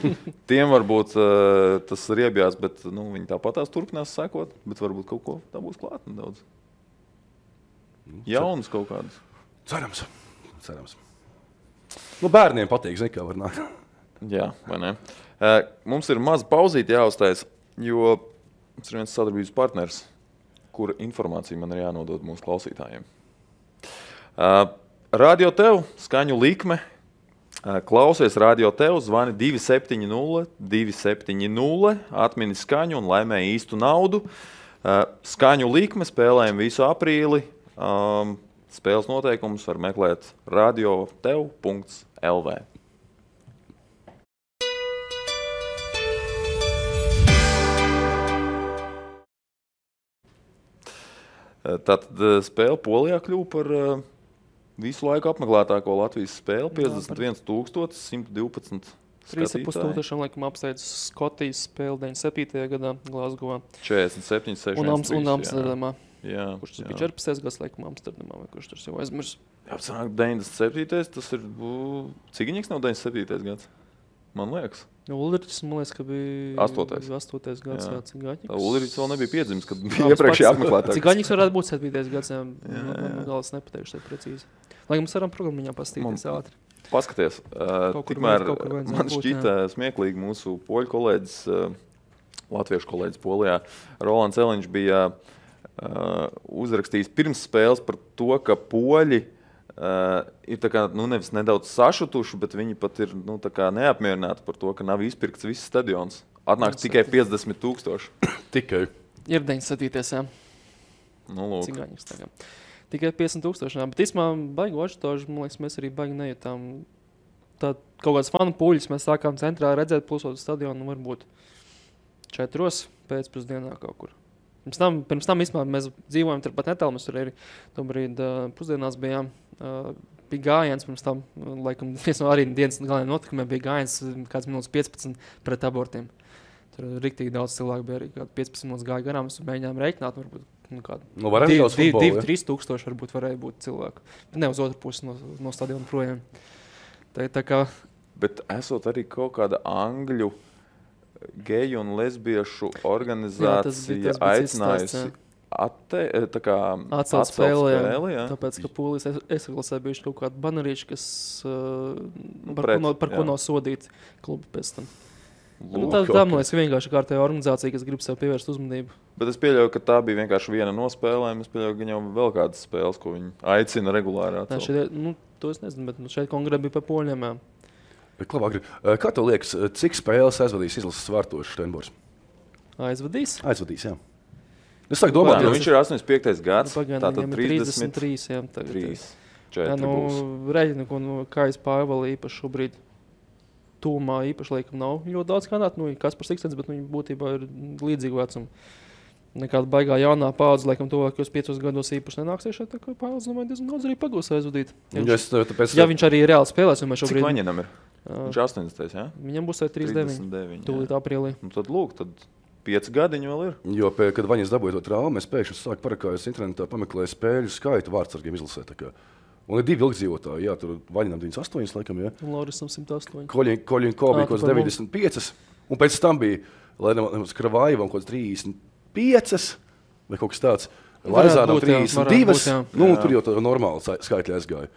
tiem varbūt uh, tas ir iebjās, bet nu, viņi tāpat tās turpinās sekot. Bet varbūt kaut ko tā būs klāt nedaudz. Jauns kaut kāds. Cerams. Cerams. Nu, bērniem patīk, zini, kā var nākt. Jā, vai ne? Uh, mums ir maza pauzīte jāuztais, jo mums ir viens sadarbības partners, kura informācija man ir jānodod mūsu klausītājiem. Uh, radio tev, skaņu likme. Uh, klausies radio tev, zvani 270, 270, atmini skaņu un laimē īstu naudu. Uh, skaņu likme spēlējam visu aprīli. Um, spēles noteikumus var meklēt radio tev.lv. Tātad eh, spēle Polijā kļuva par eh, visu laiku apmeklētāko Latvijas spēli. Jā, par- 51,112. 3,5 skatītāji. tūkstošiem laikam apsteidz Skotijas spēli 97. gadā Glasgowā 47, 6. un, Ams, un Amsterdamā. Jā, Kurš tas jā. bija 14. gads, laikam, Amsterdamā, vai kurš tur jau aizmirst? Sanāk, 97. tas ir. Cigiņš nav 97. gads. Man liekas, Nu, Ulrichs, man liekas, ka bija Astotais. 8. gads, Jā. jā, Cigaņiks. tā Ulrichs vēl nebija piedzimis, kad Jā, bija iepriekšējā apmeklētājā. Cigaņiks varētu būt 7. gads, jā. Jā, Man- jā. Man gals nepateikšu šeit precīzi. Lai mums varam programmiņā pastīties Man- ātri. Paskaties, uh, tikmēr vajadz- man būt, šķita smieklīgi mūsu poļu kolēģis, uh, latviešu kolēģis Polijā, Rolands Eliņš bija uh, uzrakstījis pirms spēles par to, ka poļi uh, ir tā kā, nu, nevis nedaudz sašutuši, bet viņi pat ir nu, neapmierināti par to, ka nav izpirkts viss stadions. Atnāks tikai 50 tūkstoši. Tikai. Ir 97. jā. Nu. Cigaņiks tagad. Tikai 50,000. jā, Bet īstenībā, baigi očitoši, man liekas, mēs arī baigi nejūtām. Tā kaut kāds fanu puļus mēs sākām centrā redzēt, plusot stadionu, nu, varbūt četros pēcpusdienā kaut kur. Pirms tam, pirms tam īstenībā, mēs dzīvojam turpat netālu. Mēs tur arī tobrīd uh, pusdienās bijām. Uh, bija gājiens pirms tam, laikam, viens no arī dienas galvenajiem notikumiem bija gājiens kāds minūtes 15 pret abortiem. Tur rīktīgi daudz cilvēku bija arī kādi 15 minūtes gāja garām. Mēs mēģinājām reiķināt, varbūt nu, kādu Nu, divi, futbolu, divi, ja? trīs tūkstoši varbūt varēja būt cilvēku. Ne uz otru pusi no, no stadiona projām. Tā, tā kā Bet esot arī kaut kāda angļu geju un lesbiešu organizācija, bija- bija aicinājusi tā kā, atcelt spēli, spēli jā. tāpēc, ka polijas eskalsē bijuši kaut kādi banerīši, kas, uh, Nu, par, pret, ko, no, par ko sodīti klubi pēc tam. Nu, Lūk, tā, ok. tā man liekas, ka vienkārši kārtēja organizācija, kas grib sev pievērst uzmanību. Bet es pieļauju, ka tā bija vienkārši viena no spēlēm. Es pieļauju, ka viņam vēl kādas spēles, ko viņi aicina regulāri. Nē, šeit, nu, to es nezinu, bet nu, šeit konkrēti bija par poļiem. Jā. Bet, Agri, eh, Kā tev liekas, eh, cik spēles aizvadīs izlases vārtos Steinbors? Aizvadīs. Aizvadīs, jā. Es Jā, domāt, nu, ka viņš ir 85. gads. Pagaidām, Tātad viņam ir 33. 33. Jā, tagad, Jā, Jā, nu. Reģina, ko nu, Kais Pāvela īpaši šobrīd tūmā īpaši laikam nav ļoti daudz kandidātu. Nu, kas par Siksens, bet viņi būtībā ir līdzīgi vecumi. Nekāda baigā jaunā paudze, laikam, tuvākajos piecos gados īpaši nenāks iekšā. Tā kā paudze, domāju, diezgan daudz arī pagūs aizvadīt. Ja viņš, es, eh, tāpēc, ja viņš arī reāli spēlēs, jo mēs Cik šobrīd viņam ir? Viņš ir 80. Jā? viņam būs arī 39. 39. Tūlīt jā. aprīlī. Nu, tad, lūk, tad 5 gadiņi vēl ir. Jo, pie, kad Vaņas dabūja to traumu, es pēkšņi sāku parakājos internetā, pameklēju spēļu skaitu vārdsargiem izlasē. Un ir divi ilgdzīvotāji, jā, tur Vaņam 98, laikam, jā. Un Laurisam 108. Koļiņš bija Ā, kaut tu kāds par mums. 95, un pēc tam bija Kravājam kaut kāds 35 vai kaut kas tāds. Laizānam būt, jā, 32. varētu būt, jā. Nu, Jā. tur jau tā normāli skaitļi aizgāja.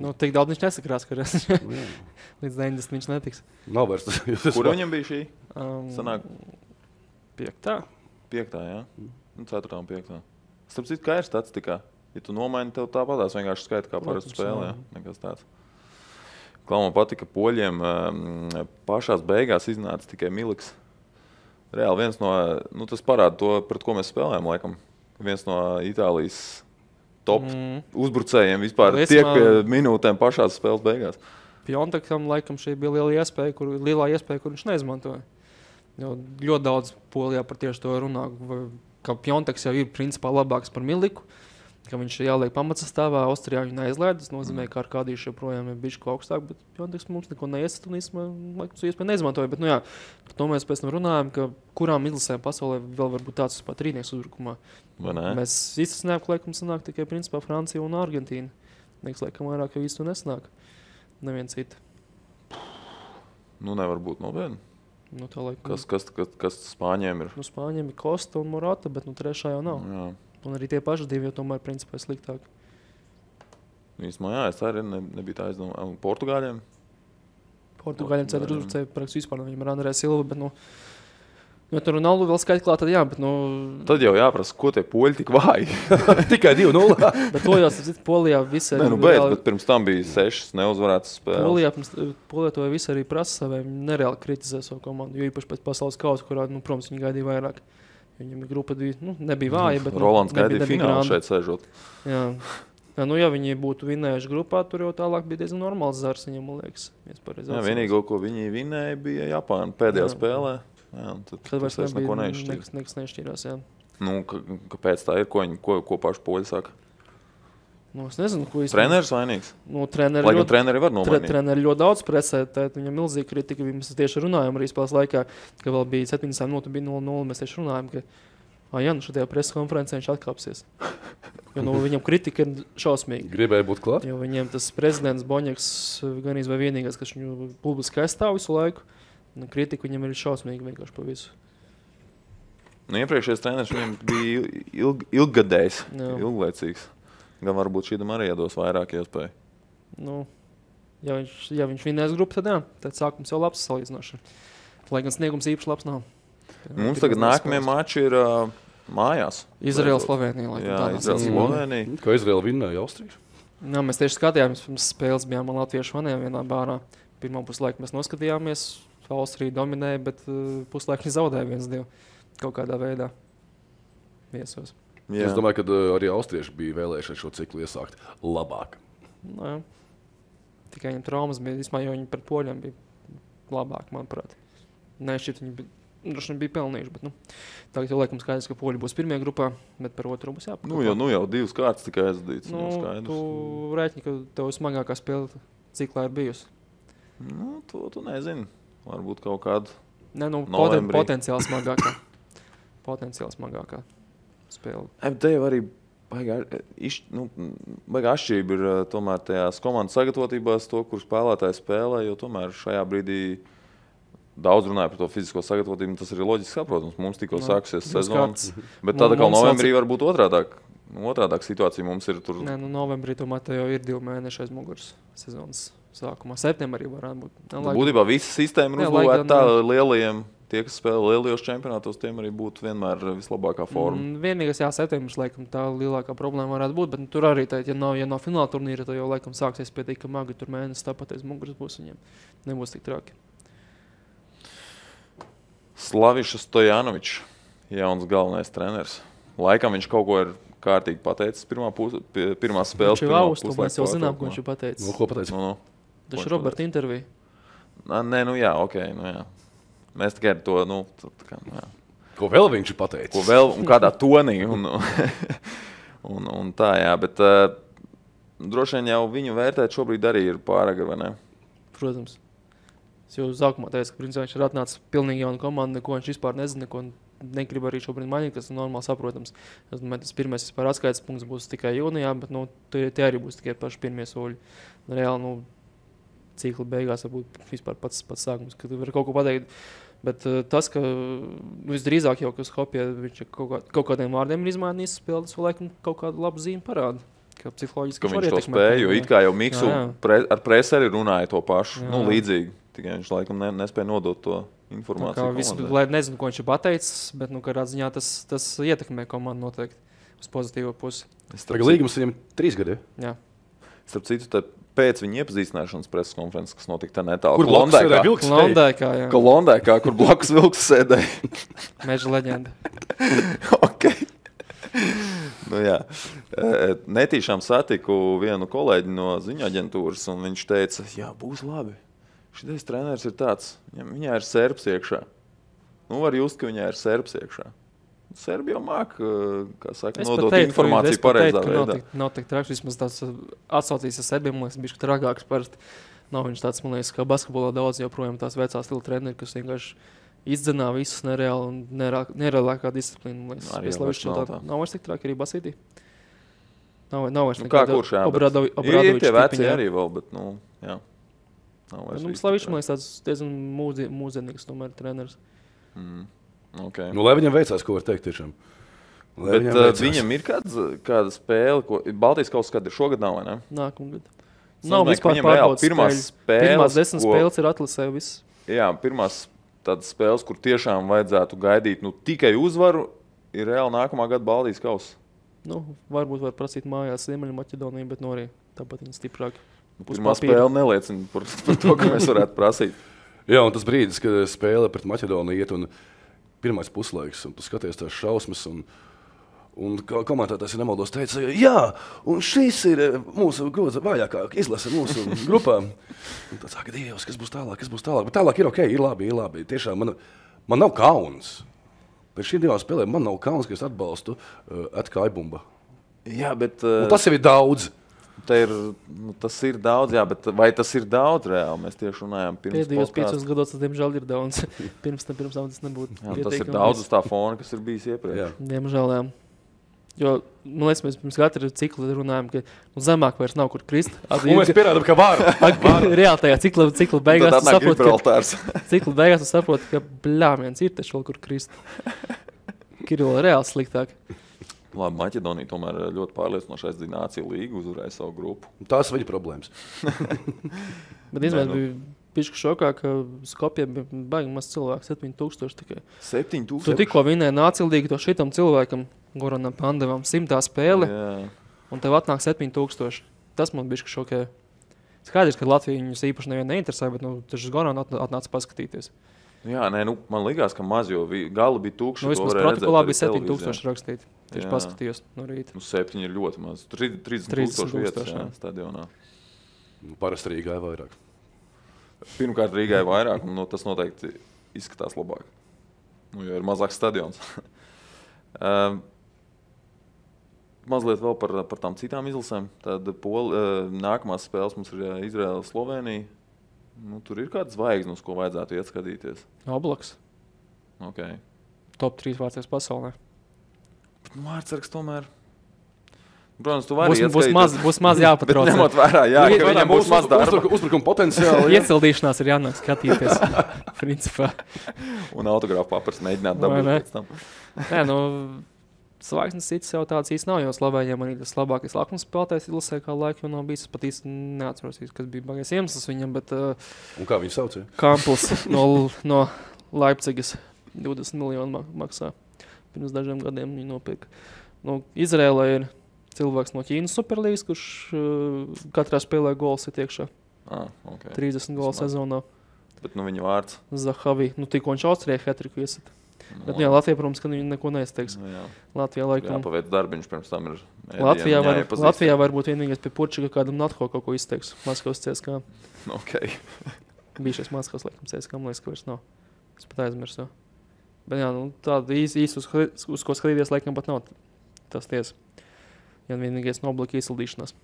Nu, tik daudz viņš nesakrās, ka Nu, jā. līdz 90 viņš netiks. Nav vairs tas. Kur viņam bija šī? Um, Sanāk, Piektā. 5. Jā, nu, 4. un 5. Starp citu, kā ir statistikā? Ja tu nomaini, tev tāpatās vienkārši skaita kā parasta Protams, spēle. jā. Nekas tāds. Klau man patika, ka poļiem um, pašās beigās iznāca tikai Miliks. Reāli viens no, nu, tas parāda to, pret ko mēs spēlējam, laikam. Viens no Itālijas top mm. Uzbrucējiem vispār es tiek pie minūtēm pašās spēles beigās. Pjontakam laikam šī bija liela iespēja, kur, lielā iespēja, kur viņš neizmantoja. Jo ļoti daudz polijā par tieši to runā, ka Pjontaks jau ir principā labāks par Miliku. Ka viņš ir jāliek pamatsastāvā, Austrijā viņa neizlaiž. Tas nozīmē, ka ar kādīšu joprojām ir bijis augstāk, bet Pjontaks mums neko neiesaist un īstenībā šo iespēju neizmantoja. Bet, nu, jā, par to mēs pēc tam runājam, ka kurām izlasēm pasaulē vēl var būt tāds pat trīnieks uzbrukumā. Mēs izsmeļam, ka laikam sanāk tikai principā Francija un Argentīna. Liekas, laikam vairāk jau īsti nesanāk. Neviens cits. Nu, nevar būt nopietni. Nu, laikam. Kas, kas, kas, kas Spāņiem ir? Nu, Spāņiem ir Kosta un Morata, bet nu, trešā jau nav. Jā. Un arī tie paši divi jau tomēr principā ir sliktāk. Īsumā, jā, es arī ne, nebiju tā aizdomā. Portugāļiem? Portugāļiem ceļā Portugāļiem. uzbrucēji praktiski vispār nav. Viņam ir Andrēs Silva, bet, nu, ja tur nav vēl skaits klāt, tad jā, bet, nu, Tad jau jāprasa, ko tie poļi tik vāji. Tikai 2-0. bet to jau, citu, Polijā visi Nē, nu, bet, reāli- bet pirms tam bija sešas neuzvarētas spēles. Polijā, pirms, Polijā to visi arī prasa. Viņi nereāli kritizē savu komandu. Jo īpaši pēc pasaules kausa, kurā, nu, protams, viņi gaidīja vairāk. Viņam grupa, bija, nu, nebija vāja, bet. nu, Rolands gaidīja finālu šeit sēžot. Jā. Jā, nu, ja viņi būtu vinējuši grupā, tur jau tālāk bija diezgan normāls zars. Viņam, man liekas, Jā, vienīgo, ko viņi vinēja, bija Japāna pēdējā Jā. spēlē. Jā, tad Tad vairs neko neizšķīra. nekas, nekas nešķīrās. Jā. Nu, kāpēc tā ir? Ko, viņi, ko, ko paši poļi saka? Nu, es nezinu, ko īstenībā. Treneris vainīgs. Nu, treneri Lai gan ļoti, treneri var tre, nomainīt. treneri ļoti daudz presē. tad Viņam ir milzīga kritika. Mēs tieši runājām arī spēles laikā, ka vēl bija 7 minūtes, bija 0-0. Mēs tieši runājām, ka Ah, jā, nu šajā preses konferencē viņš atkāpsies. Jo nu, viņam kritika ir šausmīga. Gribēju būt klāt. Jo viņiem tas prezidents Boņģis gan izvēlējās vienīgais, kas viņu publiski aizstāv visu laiku. Nu, kritika viņam ir šausmīga vienkārši pa visu. Nu, iepriekšējais treneris viņam bija ilg, ilggadējs, ilglaicīgs. Gan varbūt šīm arī iedos vairāk iespēju. Nu, ja viņš, ja viņš vinnēs grupu, tad jā, tad sākums jau labs salīdzinoši. Lai gan sniegums īpaši labs nav. Mums tagad nākamie mači ir uh, mājās. Izraels, Slovenija. laikam Jā, Izraels, sacīmā. Slovenija. Kā Izraela vinnēja Austriju. Jā, mēs tieši skatījāmies, pirms spēles bijām Latviešu vaniem vienā bārā. Pirmā puslaika mēs noskatījāmies, Austrija dominēja, bet uh, puslaika viņi zaudēja viens divu kaut kādā veidā. Viesos. Jā. Es domāju, ka uh, arī austrieši bija vēlējušies šo ciklu iesākt labāk. Nu, jā. Tikai viņam traumas bija, vismaz jau viņi pret poļiem bija labāk, manuprāt. Nē, šķiet, viņi bija. Droši vien bija pelnījuši, bet nu, tagad jau laikam skaidrs, ka poļi būs pirmajā grupā, bet par otru būs jāpārāk. Nu, jau, nu jau divas kārtas tikai aizdīts. Nu, nu, tu rēķini, ka tev smagākā spēle ciklā ir bijusi. Nu, to tu nezini. Varbūt kaut kāda. Nē, nu, poten, Novembrī. potenciāli smagākā. potenciāli smagākā Te jau arī baigā, iš, nu, baigā atšķirība ir eh, tomēr tajās komandas sagatavotībās, to, kur spēlētāji spēlē. Jo tomēr šajā brīdī daudz runāja par to fizisko sagatavotību. Tas ir loģiski saprotams. Mums tikko Nu, sāksies mums sezona. Bet tāda kā novembrī var būt otrādāk. Otrādāk situācija mums ir tur. Nē, nu, novembrī tomēr jau ir divi mēneši aiz muguras sezonas sākumā. Septembrī varētu būt. Nu, Nu, Būtībā visa sistēma ir uzbūvēta gan, tā lielajiem. Tie, kas spēlē lielajos čempionātos, tiem arī būtu vienmēr vislabākā forma. Mm, Vienīgais, jā, septembris, laikam, tā lielākā problēma varētu būt. Bet nu, tur arī, tā, ja nav, ja nav fināla turnīra, tad jau laikam sāksies pietiekami magi. Tur mēnesis tāpat aiz muguras būs viņiem. Nebūs tik traki. Slavišs Stojanovičs, jauns galvenais treneris. Laikam viņš kaut ko ir kārtīgi pateicis pirmā, pus, pi- pirmā spēle. Viņš jau austu, mēs jau zinām, ko viņš ir pateicis. Nu, ko pateicu? Nu, nu. Tas ir Roberta intervija. Nē, nu jā, ok. Nu, jā. Mēs tikai ar to, nu, kā, jā. Ko vēl viņš ir pateicis? ko vēl, un kādā tonī. Un, un, un tā, jā, bet uh, droši vien jau viņu vērtēt šobrīd arī ir pārāk, ne? Protams. Es jau sākumā teicu, ka principā, viņš ir atnācis pilnīgi jaunu komandu, neko viņš vispār nezina. Neko negrib arī šobrīd mainīt, tas ir normāli saprotams. Es domāju, tas pirmais atskaites punkts būs tikai jūnijā, bet nu, tie, tie arī būs tikai paši pirmie soļi. Reāli, nu, cikla beigās varbūt vispār pats, pats sākums, kad var kaut ko pateikt. Bet uh, tas, ka nu, visdrīzāk jau uz Hopija viņš kaut, kā, kaut kādiem vārdiem ir izmainījis spēli, tas vēl laikam kaut kādu labu zīmi parāda. Ka psiholoģiski Ka viņš to spēja, jo it kā jau Mikls Jā, jā. pre, ar presi arī runāja to pašu. Jā. Nu, līdzīgi. Tikai viņš laikam ne, nespēja nodot to informāciju. visu, lai nezinu, ko viņš ir pateicis, bet nu, kādā ziņā tas, tas ietekmē komandu noteikti uz pozitīvo pusi. Tagad Starp, citu, līgums viņam trīs gadi. Jā. starp citu, tad pēc viņa iepazīstināšanas preses konferences, kas notika netālu, Kur! Londai, kā jau Kolondai, kā kur blakus vilks sēdēja. meža leģenda. okay. nu, jā. E, Netīšām satiku vienu kolēģi no ziņu aģentūras, un viņš teica, jā, būs labi. Šis treneris ir tāds, viņam viņā ir serps iekšā. Nu, var just, ka viņai ir serps iekšā. Serbi jau māca, kā saka, nodot teiktu, ka- informāciju pareizā nav veidā. tik- Nav tik traks, vismaz tāds uh, atsaucīs ar serbiem, man liekas, bija trakāks parasti. Nav viņš tāds, man liekas, kā basketbolā daudz joprojām tās vecās stila treneri, kas vienkārši izdzenā visus nereāli un nereālākā disciplīna. liekas. Arī Es nav tā-. Nav vairs tik traki arī basītī. Nav, nav vairs Nu, kā kurš jā, bet Obradovi- ir- ir tie veci arī vēl, bet, nu, jā. Nav vairs Nu, Slavičs, man liekas, tāds diezgan mūzi- mūzienīgs tomēr treneris. Mm. Okay. Nu, lai viņam veicās, ko var teikt tiešām. Lai Bet viņam uh, veicās. viņam ir kāds, kāda spēle, ko Baltijas kaut kāda šogad, nav vai ne? Nākamgad. Nav vispār pārbaudas pirmās spēles. Pirmās desmit ko- spēles ir atlasē. Viss. Jā, pirmās tādas spēles, kur tiešām vajadzētu gaidīt nu, tikai uzvaru, ir reāli nākamā gada Baltijas kausa. Nu, varbūt var prasīt mājās Ziemeļmaķedoniju, bet no arī tāpat viņi stiprāk. Uz Pirmā spēle neliecina par, par to, ka mēs varētu prasīt. Jā, un tas brīdis, kad spēle pret Maķedoniju iet, un pirmais puslaiks, un tu skaties tās šausmas. Un, Un komentētājs, ja nemaldos, teica, jā, un šis ir eh, mūsu gods vājākā izlase mūsu grupā. Un tad saka, Dievs, kas būs tālāk, kas būs tālāk. Bet tālāk ir ok, ir labi, ir labi. Tiešām man, man nav kauns. Pēc šīm divām spēlēm man nav kauns, ka es atbalstu uh, Atkāju bumbu. Jā, bet, Un uh, tas jau ir daudz. Ir, nu, tas ir daudz, jā, bet vai tas ir daudz reāli? Mēs tieši runājām pirms Pēdējos podcastu. piecos gados tas, diemžēl, ir daudz. pirms tam, pirms tam tas nebūtu. Jā, tas ir daudz uz tā fona, kas ir bijis iepriekš. Jā. Diemžēl, jā. Jo, man liekas, mēs pirms katra cikla runājam, ka nu, zemāk vairs nav kur krist. Un mēs pierādām, ka var. Reāli tajā cikla, cikla beigās Tad tu nāk saproti, ka, cikla beigās tu saproti, ka bļāviens ir taču vēl kur krist. Kirila reāli sliktāk. Labi, Maķedonija tomēr ļoti pārliecinoši aizdzina Nāciju līgu, uzvarēja savu grupu. Tās viņa problēmas. Bet izmēr nu. bija pišķi šokā, ka Skopjē bija baigi maz cilvēku, 7000 tikai. 7000. Tu tikko vinēji Nāciju līgu to šitam cilvēkam, Goranam Pandevam, simtā spēle. Jā. un tev atnāk 7000. Tas man bija šokē. Skaidrs, ka Latvija viņus īpaši nevienu neinteresē, bet nu, tas Gorans atnāca paskatīties. Jā, nē, nu, man liekas, ka maz jau gala bija tukša. Nu, vismaz protokolā bija arī televīzijā. 7000 rakstīti. Tieši Jā. paskatījos no rīta. Nu, septiņi ir ļoti maz. Tur ir 30 30 tūkstoši vietas tūkstoši, jā, stadionā. Nu, Parasti arī gāja vairāk. Pirmkārt, Rīgai vairāk, un nu, tas noteikti izskatās labāk. Nu, jo ir mazāks stadions. um, mazliet vēl par, par tām citām izlasēm. Tad pol, uh, nākamās spēles mums ir Izraela, Slovenija. Nu, tur ir kāda zvaigzne, uz ko vajadzētu iet skatīties. Oblaks. Okay. Top 3 vārds pasaulē. Nu, Vārtsargs tomēr. Protams, tu vari skatīties. maz, būs maz jāpatrauc. ņemot vērā, jā, Nu, ka viņam būs maz darba. Uzbruk, uzbrukuma potenciāli. Iecildīšanās ir jānāk skatīties. Principā. Un autogrāfu papīrs mēģināt dabūt pēc tam. Nē, nu, Zvaigznes cits jau tāds īsti nav, jo Slovēņiem arī tas labākais lakmus spēlētājs izlasē, kā laika jau nav bijis. Pat īsti neatceros, kas bija bagais iemesls viņam, bet uh, Un kā viņi sauc? Kampls no, no Leipzigas 20 miljonu ma maksā. Pirms dažiem gadiem viņi nopirka. Nu, Izrēlē ir cilvēks no Ķīnas superlīgas, kurš uh, katrā spēlē gols ir iekšā. Ah, okay. 30 gols sezonā. Bet nu, viņa vārds. Zahavi, nu tikko viņš Austrijā hetriku iesita. Nu, Bet, nu, jā, Latvijā, protams, ka viņi neko neizteiks. Nu, jā. Latvijā laikam. Jāpaveic darbiņš, pirms tam ir. mēdījiem Latvijā var, jāiepazīst. Latvijā var būt vienīgais pie puča, ka kādam Natho kaut ko izteiks. Maskavas CSK. Okay. Bijušais Maskavas laikam CSK, man liekas, ka vairs nav. Es pat aizmirsu. Bet jā, nu, tāda īsta, īsta uz, uz ko skatīties, laikam pat nav tas tiesa. Ja vienīgais noblika izsildīšanās.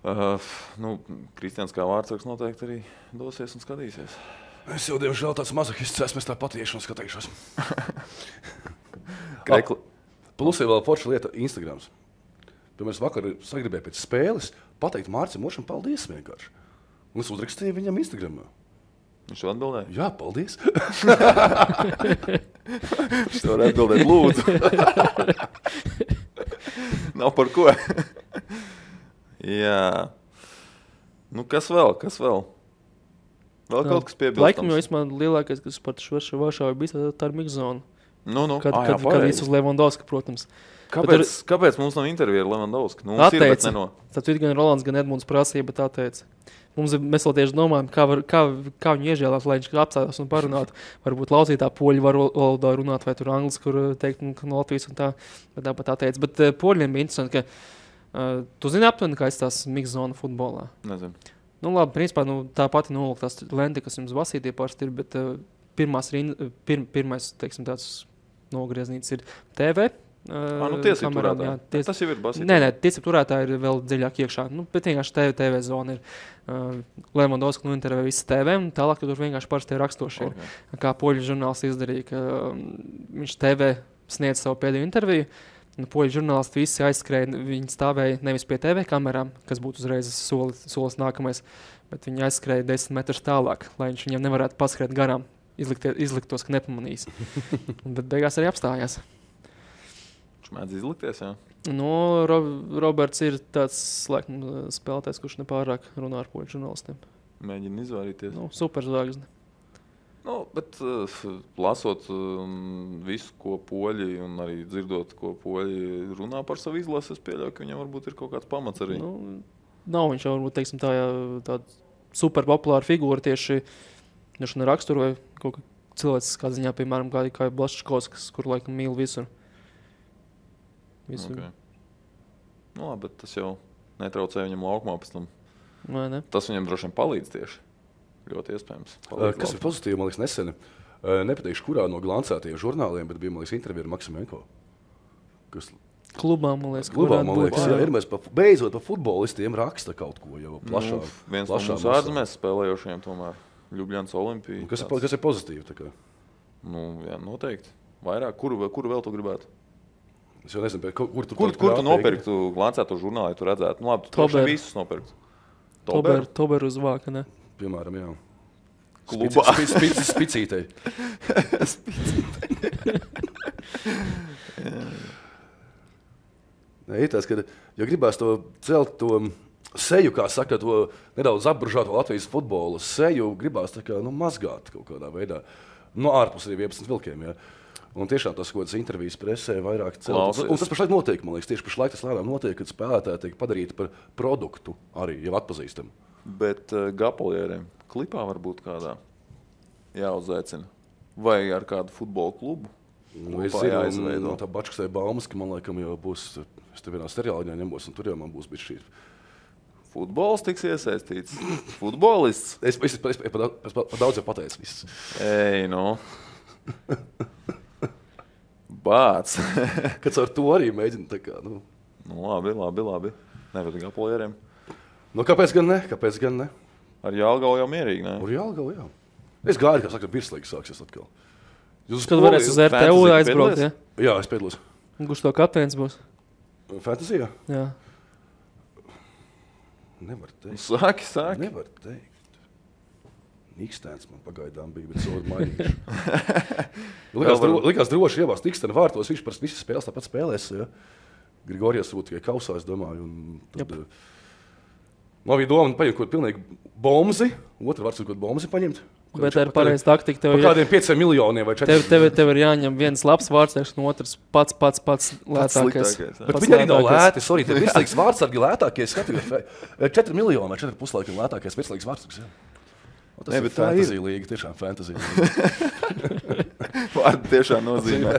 Uh, nu, Kristians kā vārdsargs noteikti arī dosies un skatīsies. Es jau diemžēl tāds mazohists esmu, es tā patieši un skatīšos. Krekli. Plus ir vēl forša lieta Instagram. Piemēram, vakar sagribēju pēc spēles pateikt Mārcis Mošam paldies vienkārši. Un es uzrakstīju viņam Instagram. Viņš atbildēja. Jā, paldies. Viņš to var atbildēt, lūdzu. Nav par ko. Jā. Nu, kas vēl? Kas vēl? Vēl kaut kas piebilstams. Laikam jau vismaz lielākais, kas par šo Varšavu bija, tā- tā ir Mikzona. Nu, nu. Kad, ah, jā, kad, kad pareizi. viss uz Levandovska, protams. Kāpēc, kāpēc mums nav intervija ar Levandovski? Nu, Atteica. ne no. Tad gan Rolands, gan Edmunds prasīja, bet tā teica. Mums ir, mēs vēl tieši domājam, kā, var, kā, kā viņu iežēlēt, lai viņš apstājās un parunātu. Varbūt laucītā poļu valodā runāt, vai tur angļu, kur uh, teikt, nu, no Latvijas un tā. Bet tāpat tā teica. Bet uh, poļiem bija interesanti, ka uh, tu zini aptuveni, kā izstās Mikzona futbolā. Nezinu. Nu, labi, principā nu, tā pati noliktā lente, kas jums vasītie parasti ir, bet uh, pirmās rind, pir, pirmais, teiksim, tāds nogrieznīts ir TV. Uh, Ah, nu, tiesību kamerām, jā, ties, Tas jau ir basīts. Nē, nē, tiesību turētāji ir vēl dziļāk iekšā. Nu, bet vienkārši TV, TV zona ir. Uh, Lemondovs, nu, intervē visas TV, un tālāk tur vienkārši parasti rakstošie. Okay. Kā poļu žurnālists izdarīja, ka um, viņš TV sniedz savu pēdējo interviju. Un Poļu žurnālisti visi aizskrēja. Viņi stāvēja nevis pie TV kamerām, kas būtu uzreiz solis, solis nākamais, bet viņi aizskrēja desmit metrus tālāk, lai viņš viņiem nevarētu paskriet garām. Izliktie, izliktos, ka nepamanīs. bet beigās arī apstājās. Viņš mēdz izlikties, jā. Nu, Ro Roberts ir tāds laikam, spēlētājs, kurš nepārāk runā ar poļu žurnālistiem. Mēģina izvairīties. Nu, Superzvaigzne. Nu, bet, uh, lasot um, visu, ko poļi un arī dzirdot, ko poļi runā par savu izlasi, es pieļauju, ka viņam varbūt ir kaut kāds pamats arī. Nu, Nu, nav viņš jau varbūt teiksim, tā, tāda superpopulāra figūra tieši raksturā vai kaut kā cilvēciskā ziņā, piemēram, kā, kā Blaškovs, kur laikam mīl visur. Visu, okay. nu, labi, bet tas jau netraucē viņam laukumā pēc tam. vai ne? Tas viņam droši vien palīdz tieši. Ļoti iespējams. Palīdz Kas ir pozitīvi, man liekas, nesen. Nepateikšu, kurā no glancētajiem žurnāliem, bet bija Maksim Menko. Kas Klubā, man liekas, Klubā, man liekas, jā. jā, ir mēs pa, beidzot par futbolistiem raksta kaut ko jau plašāk. Nu, viens no plašā masā. ārzemēs spēlējošiem, tomēr Ljubljana Olimpija. Kas ir, kas ir pozitīvi? Nu, jā, noteikti. Vairāk, kuru, kuru vēl tu gribētu? Es jau nezinu, kur, kur tu, Kur, kur tu nopirktu lancēto žurnālu, ja tu redzētu? Nu, labi, tu Tober. visus nopirkt. Tober, Tober uz vāka, ne? Piemēram, jā. Klubā. Spic- spic- Spicītei. Nē, tas, ka, ja gribēs to celt to seju, kā saka, to nedaudz apburžāto Latvijas futbola seju, gribēs tā kā, nu, mazgāt kaut kādā veidā. No ārpus arī 11 vilkiem. Ja. Un tiešām tas, ko tas intervijas presē, vairāk. Klausies. Un tas pašlaik notiek, man liekas, tieši pašlaik tas lēnām notiek, kad spēlētāji tiek padarīti par produktu arī jau atpazīstamu. Bet uh, Gapolieriem klipā varbūt kādā jāuzaicina. Vai ar kādu futbola klubu? Nu, es zinu, jāizveido. no tā Bačkas vai Baumas, ka man liekas, jau būs. Es tur vienā seriālā ņemos, un tur jau man būs bijis šī. Futbols tiks iesaistīts. Futbolists. Es, es, es, es, es, pa, daudz- pa daudz jau pateicu. viss. Ej, no. Bāc. Kad ar to arī mēģinu. tā Kā, nu, nu, labi, labi, labi. Nevar Gapolieriem. Nu, kāpēc gan ne? Kāpēc gan ne? Ar Jālgalu jau mierīgi, ne? Tur jālgau, jā. Es gāju, kā saka, virslīgs sāksies atkal. Jūs Kad varēs uz RTU aizbraukt, ja? Jā, es piedalos. Kurš to kapteinis būs? Fantāzijā? Jā. Nevar teikt. Saki, saki. Nevar teikt. Nikstēns man pagaidām bija, bet sodu mainīšu. Nu, likās, dro, likās droši ievāzt Nikstēna vārtos. Viņš parasti visas spēles tāpat spēlēs. Ja? Grigorijas būtu tikai kausā, es domāju. un Tad, Jep. Man bija doma, paņemt kaut kādu pilnīgi bomzi. Otru kaut kādu bomzi paņemt. Bet tā ir pareiza taktika. Tev, jā, kādiem pieciem miljoniem vai tev, četriem. tev, tev ir jāņem viens labs vārds, un otrs pats, pats, pats lētākais. Pats viņi arī nav lētākais. lēti. Sorry, tie virslīgas vārdsargi lētākie. Skatījos, 4 miljoni vai 4 puslaiki lētākais virslīgas vārdsargs. O, Tas Ne, ir ir. fantasy līga, tiešām fantasy līga. Vārdi tiešām nozīmē.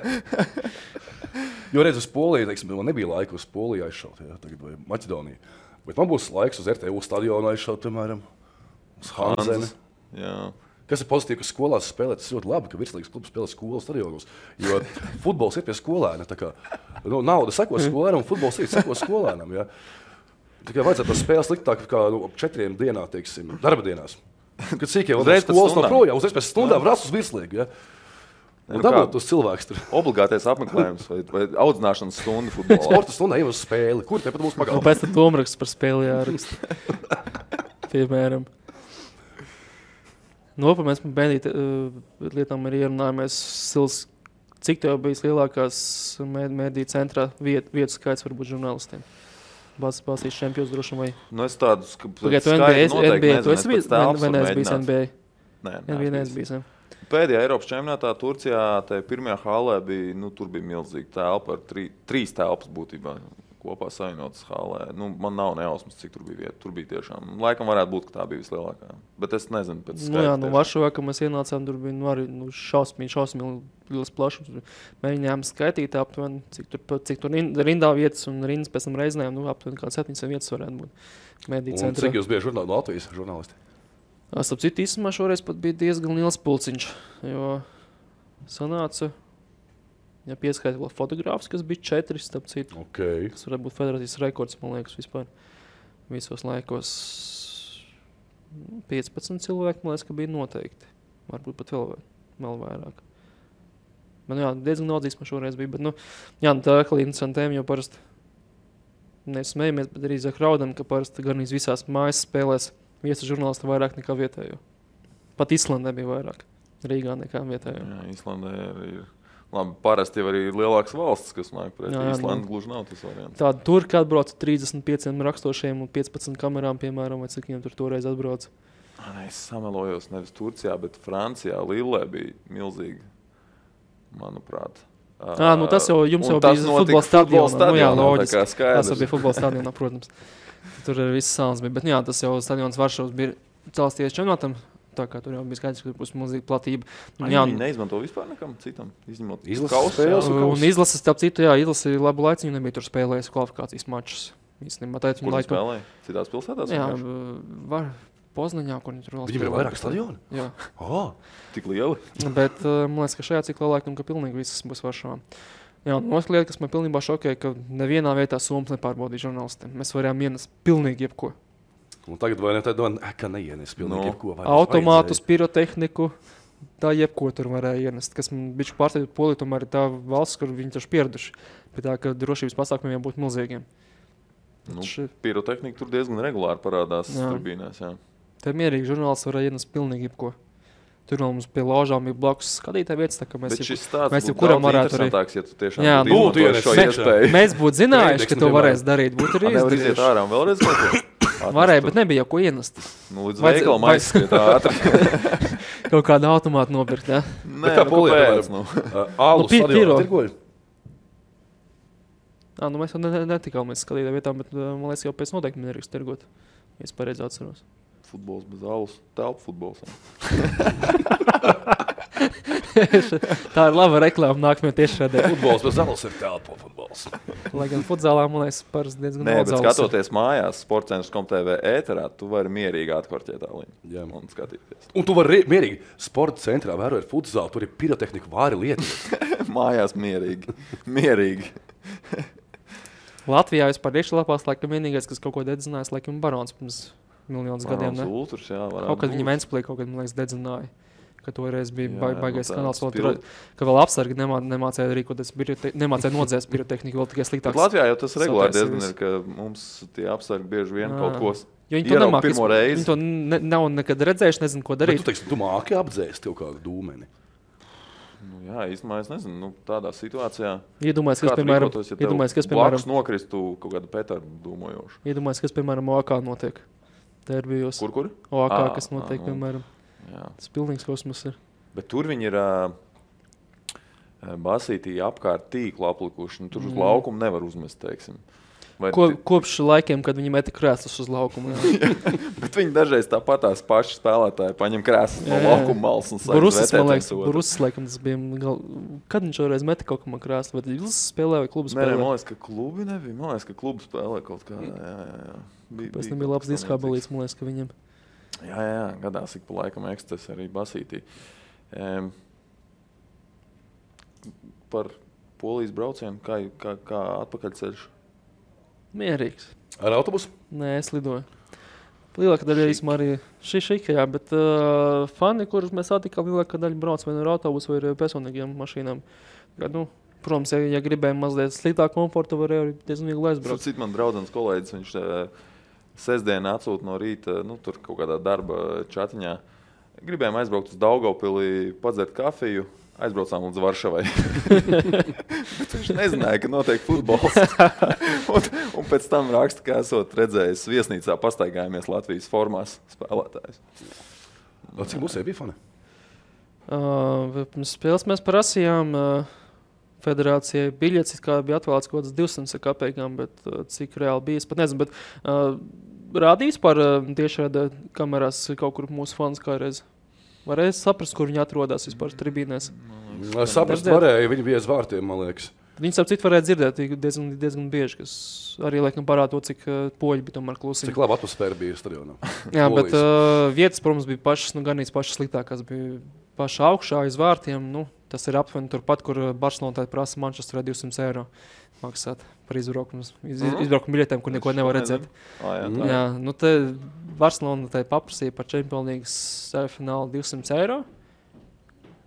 Jo redzu, uz Poliju, teiksim, man nebija laika uz Poliju aizšaut, jā, tagad vai Maķedoniju. Bet man būs laiks uz RTU stadionu aizšaut, piemēram, uz Hanzeni. Hanzas. Jā. Kas ir pozitīvi, ka skolās spēlē tas ļoti labi, ka virslīgas klubs spēlē skolas stadionos. Jo futbols ir pie skolēna. tā kā, Nu, nauda seko skolēnam, un futbols ir seko skolēnam. Ja. Tikai vajadzētu to spēli sliktāk kā nu, ap četriem dienām, teiksim, darba dienās. Kad Uzreiz no pēc skolas stundām. projām, uzreiz pēc stundām rast uz virslīgu. Ja. Nu dabūt tos cilvēkus tur. Obligātais apmeklējums vai, vai audzināšanas stunda futbolā. Sporta stundā jau uz spēli. Kur te pat mūsu Un pagalmā? pēc tam domāts par spēli jāraksta. Piemēram. Nopietni mēs par bērnīti uh, lietām arī ierunājamies. Sils, cik tev bijis lielākās mēd- mediju centrā viet, vietu skaits varbūt žurnālistiem? Balstīs čempions droši vien vai... Nu, es tādus, ka Pagaidu, tu NBA, NBA, tu esi bijis, vai neesi bijis NBA? Nē, neesi bijis? Pēdējā Eiropas čempionātā Turcijā, tajā pirmajā halē, bija, nu, bija milzīga telpa ar trī, trīs telpas būtībā. Kopā savienotas halē. Nu, man nav nejausmas, cik tur bija vieta. Tur bija tiešām. Laikam varētu būt, ka tā bija vislielākā. Bet es nezinu, pēc Nu, jā, nu. Varšavā, kad mēs ienācām, tur bija nu, arī nu, šausmīgi, šausmīgi liels plašums. Mēģinājām skaitīt aptuveni, cik tur, cik tur rin- rindā vietas un rindas pēc tam reizēm, nu, aptuveni kāds 700 vietas varētu būt. Un centrā. Cik jūs bijat žurnāli, no Latvijas žurnālisti? Starp citu, īstenībā šoreiz pat bija diezgan liels pulciņš, jo sanāca, ja pieskaita vēl fotogrāfus, kas bija četri, starp citu. Okay. Tas varētu būt federācijas rekords, man liekas, vispār visos laikos. Nu, 15 cilvēki, man liekas, ka bija noteikti. Varbūt pat vēl, vēl vairāk. Man jā, diezgan daudz īstenībā šoreiz bija. Bet, nu, jā, nu, tā ir interesanta tēma, jo parasti nesmējamies, bet arī zakraudam, ka parasti gan visās mājas spēlēs viesu žurnālisti vairāk nekā vietējo. Pat Islandē bija vairāk. Rīgā nekā vietējo. Jā, Islandē arī ir. Labi, parasti jau arī lielākas valsts, kas nāk pretī. Islanda gluži nav tas variants. Tāda tur, kad atbrauc 35 rakstošiem un 15 kamerām, piemēram, vai cik viņiem tur toreiz atbrauc. Nē, Es samelojos nevis Turcijā, bet Francijā. Lillē bija milzīgi, manuprāt. Ā, nu tas jau jums Un jau bija futbola stadionā. Nu, jā, loģiski. Tas jau bija futbola stadionā, protams. Tur arī viss salas bija. Bet nu, jā, tas jau stadions Varšavas bija celsties čempionātam. Tā kā tur jau bija skaidrs, ka būs milzīga platība. Un, Jā, viņi neizmanto vispār nekam citam. Izņemot Izlases spēles un izlases, starp citu, jā, izlases ir labu laiku. Viņi nebija tur spēlējuši kvalifikācijas mačus. Īstenībā tā ir laiku. spēlēja? Citās pilsētās? Jā, var Poznaņā, kur viņi tur vēl Viņam ir vairāk stadionu. Jā. Oh, Tik lieli. Bet uh, man liekas, ka šajā ciklā laikam, ka pilnīgi visas būs Varšavā. Jā, un otra lieta, kas man pilnībā šokēja, ka nevienā vietā Somijas nepārbaudīja žurnālistiem. Mēs varējām ienest pilnīgi jebko. Un tagad vai ne tādā veidā, ka neienes pilnīgi Nu, jebko. Automātus, pirotehniku. Tā jebko tur varēja ienest. Kas man bija pārsteigts, ka Polija tomēr ir tā valsts, kur viņi taču pieraduši. Pie tā, ka drošības pasākumiem jābūt milzīgiem. Nu, Ši- pirotehnika tur diezgan regulāri parādās tribīnēs. Te mierīgi žurnālisti varēja ienest pilnīgi jebko. Tur mums pie ložām bija blakus skatītāja vietas, tā kā mēs jau- mēs būtu jebkuram daudz varētu arī- ja tu tiešām Jā, būtu nu, šo iespēju. Mēs būtu zinājuši, ka to varēs darīt. Būtu arī Ā, Nevar iziet izdarījuši. ārā un vēlreiz ko. Varēja, bet nebija jau ko ienest. Nu, līdz Vajadz- veikalam aizskriet ātri. Kaut kādu automātu nopirkt. Ja? Nē, kā nu, kāpēc, nu? Uh, Alu Nu, tirgoļi. À, nu mēs jau ne, ne, netikām līdz skatītājiem vietām, bet man liekas, jau pēc noteikumiem nedrīkst tirgot. Ja Es pareizi atceros. Futbols bez alus, telpu futbols. Tā ir laba reklāma nākamajā tiešraidē. Futbols bez zalas ir telpo futbols. Lai gan futbolā man liekas, parasti diezgan Nē, daudz zāles ir. skatoties mājās, sports centrs komitē ēterā, tu vari mierīgi atkorķēt tā Jā. līniju un skatīties. Un tu vari mierīgi sporta centrā vērot futzālu, tur ir pirotehnika vāri lieta. mājās mierīgi. mierīgi. Latvijā vispār iekšlapās, laikam vienīgais, kas kaut ko dedzinājis, laikam Barons pirms miljonus gadiem. Barons Ne? Ultrs, jā, Kaut kad viņi būt. Ventspilī kaut kad, man liekas, dedzināja. Ka toreiz bija Jā, ba jā, baigais nu kanāls, vēl pil- ka vēl apsargi nemā, nemācīja rīkoties, birote, nemācīja nodzēst pirotehniku, vēl tikai Bet sliktāk. Latvijā jau tas regulāri diezgan ir, ka mums tie apsargi bieži vien Jā. kaut ko Jo viņi to nemāca. pirmo reizi. Viņi to ne, nav nekad redzējuši, nezinu, ko Bet darīt. tu teiksi, tu māki apdzēst jau kādu dūmeni. Nu, jā, īstenībā es nezinu, nu, tādā situācijā. Iedomājieties, kas, piemēram, rīkotos, ja iedomājies, kas, piemēram, nokristu kaut kādu petāru dūmojošu? iedomājies, kas, piemēram, OAK notiek. Bijusi. Kur, kur? OAK, Ā, kas notiek, ā, nu. piemēram, Jā. tas pilnīgs kosmos ir. Bet tur viņi ir uh, basītī apkārt tīklu aplikuši. Nu, tur uz Mm. laukumu nevar uzmest, teiksim. Vai Ko, kopš laikiem, kad viņi meta krēslus uz laukumu. jā. Bet viņi dažreiz tāpat tās pašas spēlētāji paņem krēslu no laukuma malas un sāk zvērtēt man liekas. Bruslis, laikam, tas bija. Gal... Kad viņš šoreiz meta kaut kam krēslu, vai viņš spēlēja vai klubu Nē, nē, man liekas, ka klubi nebija. Man liekas, ka klubi spēlē kaut kādā. Jā, jā, jā. Bija, Pēc tam bija labs diskābalīts, man liekas, ka viņam. Jā, jā, jā, gadās ik pa laikam eksces arī basītī. Um, par polijas braucienu, kā, kā, kā atpakaļceļš. Mierīgs. Ar autobusu? Nē, es lidoju. Lielākā daļa īstenībā arī šī šikajā, bet uh, fani, kurus mēs satikām, lielākā daļa brauc vai nu ar autobusu vai ar personīgiem mašīnām. Ja, nu, protams, ja, ja gribējām mazliet sliktāku komfortu, varēja arī diezgan viegli aizbraukt. Cits man draugs kolēģis, viņš uh, sestdienā atsūta no rīta, nu, tur kaut kādā darba čatiņā. Gribējām aizbraukt uz Daugopili, padzert kafiju. Aizbraucām līdz Varšavai. Viņš nezināja, ka notiek futbols. un, un pēc tam raksta, ka esot redzējis viesnīcā pastaigājamies Latvijas formās spēlētājus. Cik bija fani? Uh, pirms spēles mēs prasījām uh, federācijai biļetes, kā bija atvēlēts kaut kāds 200 kapekām, bet uh, cik reāli bija, es pat nezinu. Bet, uh, rādījis par uh, tiešādi kamerās kaut kur mūsu fans kādreiz. Varēja saprast, kur viņi atrodas vispār tribīnēs. Es Redzēt. varēja. Viņi bija aiz vārtiem, man liekas. Viņus ap citu varēja dzirdēt diezgan, diezgan bieži, kas arī laikam parāda to, cik uh, poļi bija tomēr klusi. Cik laba atmosfēra bija stadionā. Jā, bet Polijas. uh, vietas, protams, bija pašas, nu, gan pašas sliktākās. Bija pašā augšā, aiz vārtiem. Nu, tas ir aptuveni turpat, kur uh, Barcelonā prasa Manchesterā 200 eiro maksāt par izbraukumu, iz, Mhm. izbraukumu biļetēm, kur neko nevar redzēt. Ah, jā, Mm. tā. Jā, nu te Barcelona tai paprasīja par čempionīgas finālu 200 eiro.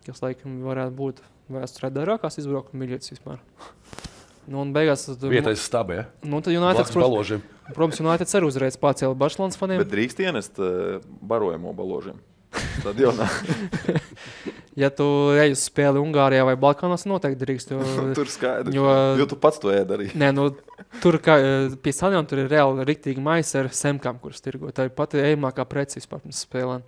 Kas, laikam, varētu būt vēsturē dārgākās izbraukuma biļetes vispār. Nu, un beigās, tad, Vietais stabē. Ja? nu, tad United, protams, protams, United arī uzreiz pacēla Barcelonas faniem. Bet drīkst ienest uh, barojamo baložiem. Stadionā. Ja tu ej uz spēli Ungārijā vai Balkānos, noteikti drīkst. Jo, tur skaidrs. Jo- Jo, tu pats to ēd arī. nē, nu, tur kā, eh, pie stadiona tur ir reāli rīktīgi maisa ar semkām, kuras tirgo. Tā ir pati ejamākā preci vispār pirms spēlēm.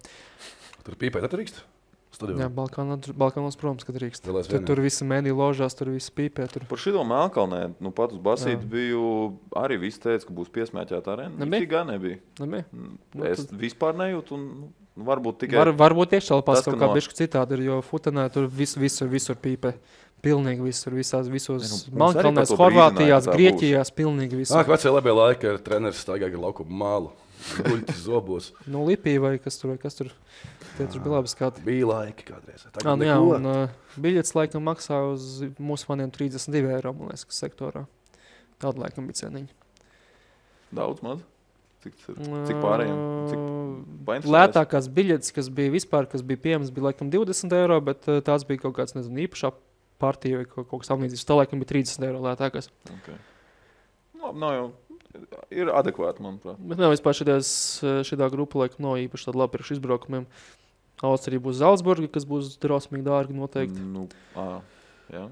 Tur pīpēt, tad drīkst. Jā, Stadionā. Balkāno, Balkānos, protams, ka drīkst. Tur, vienā. tur visi mēdī ložās, tur viss pīpē. Tur. Par šo Melnkalnē, nu pat uz Basīti Jā. biju, arī viss teica, ka būs piesmēķēta arēna. Nebija? Nebija? Gan nebija. Nebija? Mm, Nu, Es tad- vispār nejūtu, un nu, varbūt tikai Var, varbūt iekšāpās tas, kaut ka kā no- bišķi citādi ir, jo futenē tur vis, visur, visur pīpē. Pilnīgi visur, visās, visos nu, brīdināja, Horvātijās, Grieķijās, pilnīgi visur. Nāk, vecie labie laiki, kad treneris staigā ar laukumu mālu. Guļķis zobos. No Lipija vai kas tur, vai kas tur. Tie taču bija labi skati. Bija laiki kādreiz. Tagad Jā, nu, jā, un uh, biļets laikam maksā uz mūsu faniem 32 eiro, man liekas, kas sektorā. Tāda laikam bija ceniņa. Daudz maz. Cik, cik pārējiem? Cik? Lētākās biļetes, kas bija vispār, kas bija pieejamas, bija laikam 20 eiro, bet uh, tās bija kaut kāds, nezinu, īpašā partija vai kaut, kas tamlīdzīgs. Tā laikam bija 30 eiro lētākās. Okay. Labi, nav jau. Ir adekvāti, manuprāt. Bet nav vispār šitās, šitā grupa, laikam, nav īpaši tāda laba priekš izbraukumiem. Austrija būs Zaldzburga, kas būs drausmīgi dārgi noteikti. Nu, ā, jā.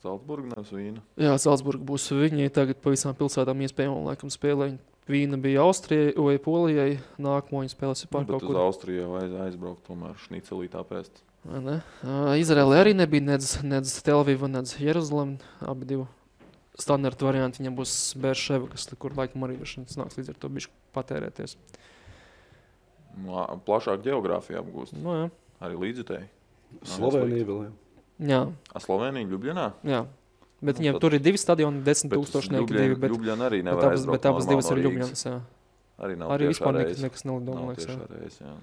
Zeltburga nevis vīna. Jā, Zaldzburga būs viņi tagad pa visām pilsētām iespējami, laikam, spēlē. Vīna bija Austrijai vai Polijai, nākamo viņa spēlēs Nu, vispār bet kaut uz. Austriju aiz, aizbraukt, tomēr šnicelītā pēst. vai ne? Izraēlē arī nebija nedz, nedz Telviva, nedz Jeruzalem. Abi divi standarta varianti. Viņam būs Bērševa, kas kur laikam arī nāks līdz ar to bišķi patērēties. Nu, ā, plašāk geogrāfijā apgūst. Nu, jā. Arī līdzutēji. Slovenija vēl. jā. A, Slovenija, Ljubļanā? jā. Bet Nu, viņiem tad- tur ir divi stadioni, desmit Bet tūkstoši divi. Bet, Ljubļana arī bet nevar abas, aizbraukt bet abas divas ir Rīgas. Ljubļanas. jā. Arī nav Arī vispār nekas, nekas Nav jā.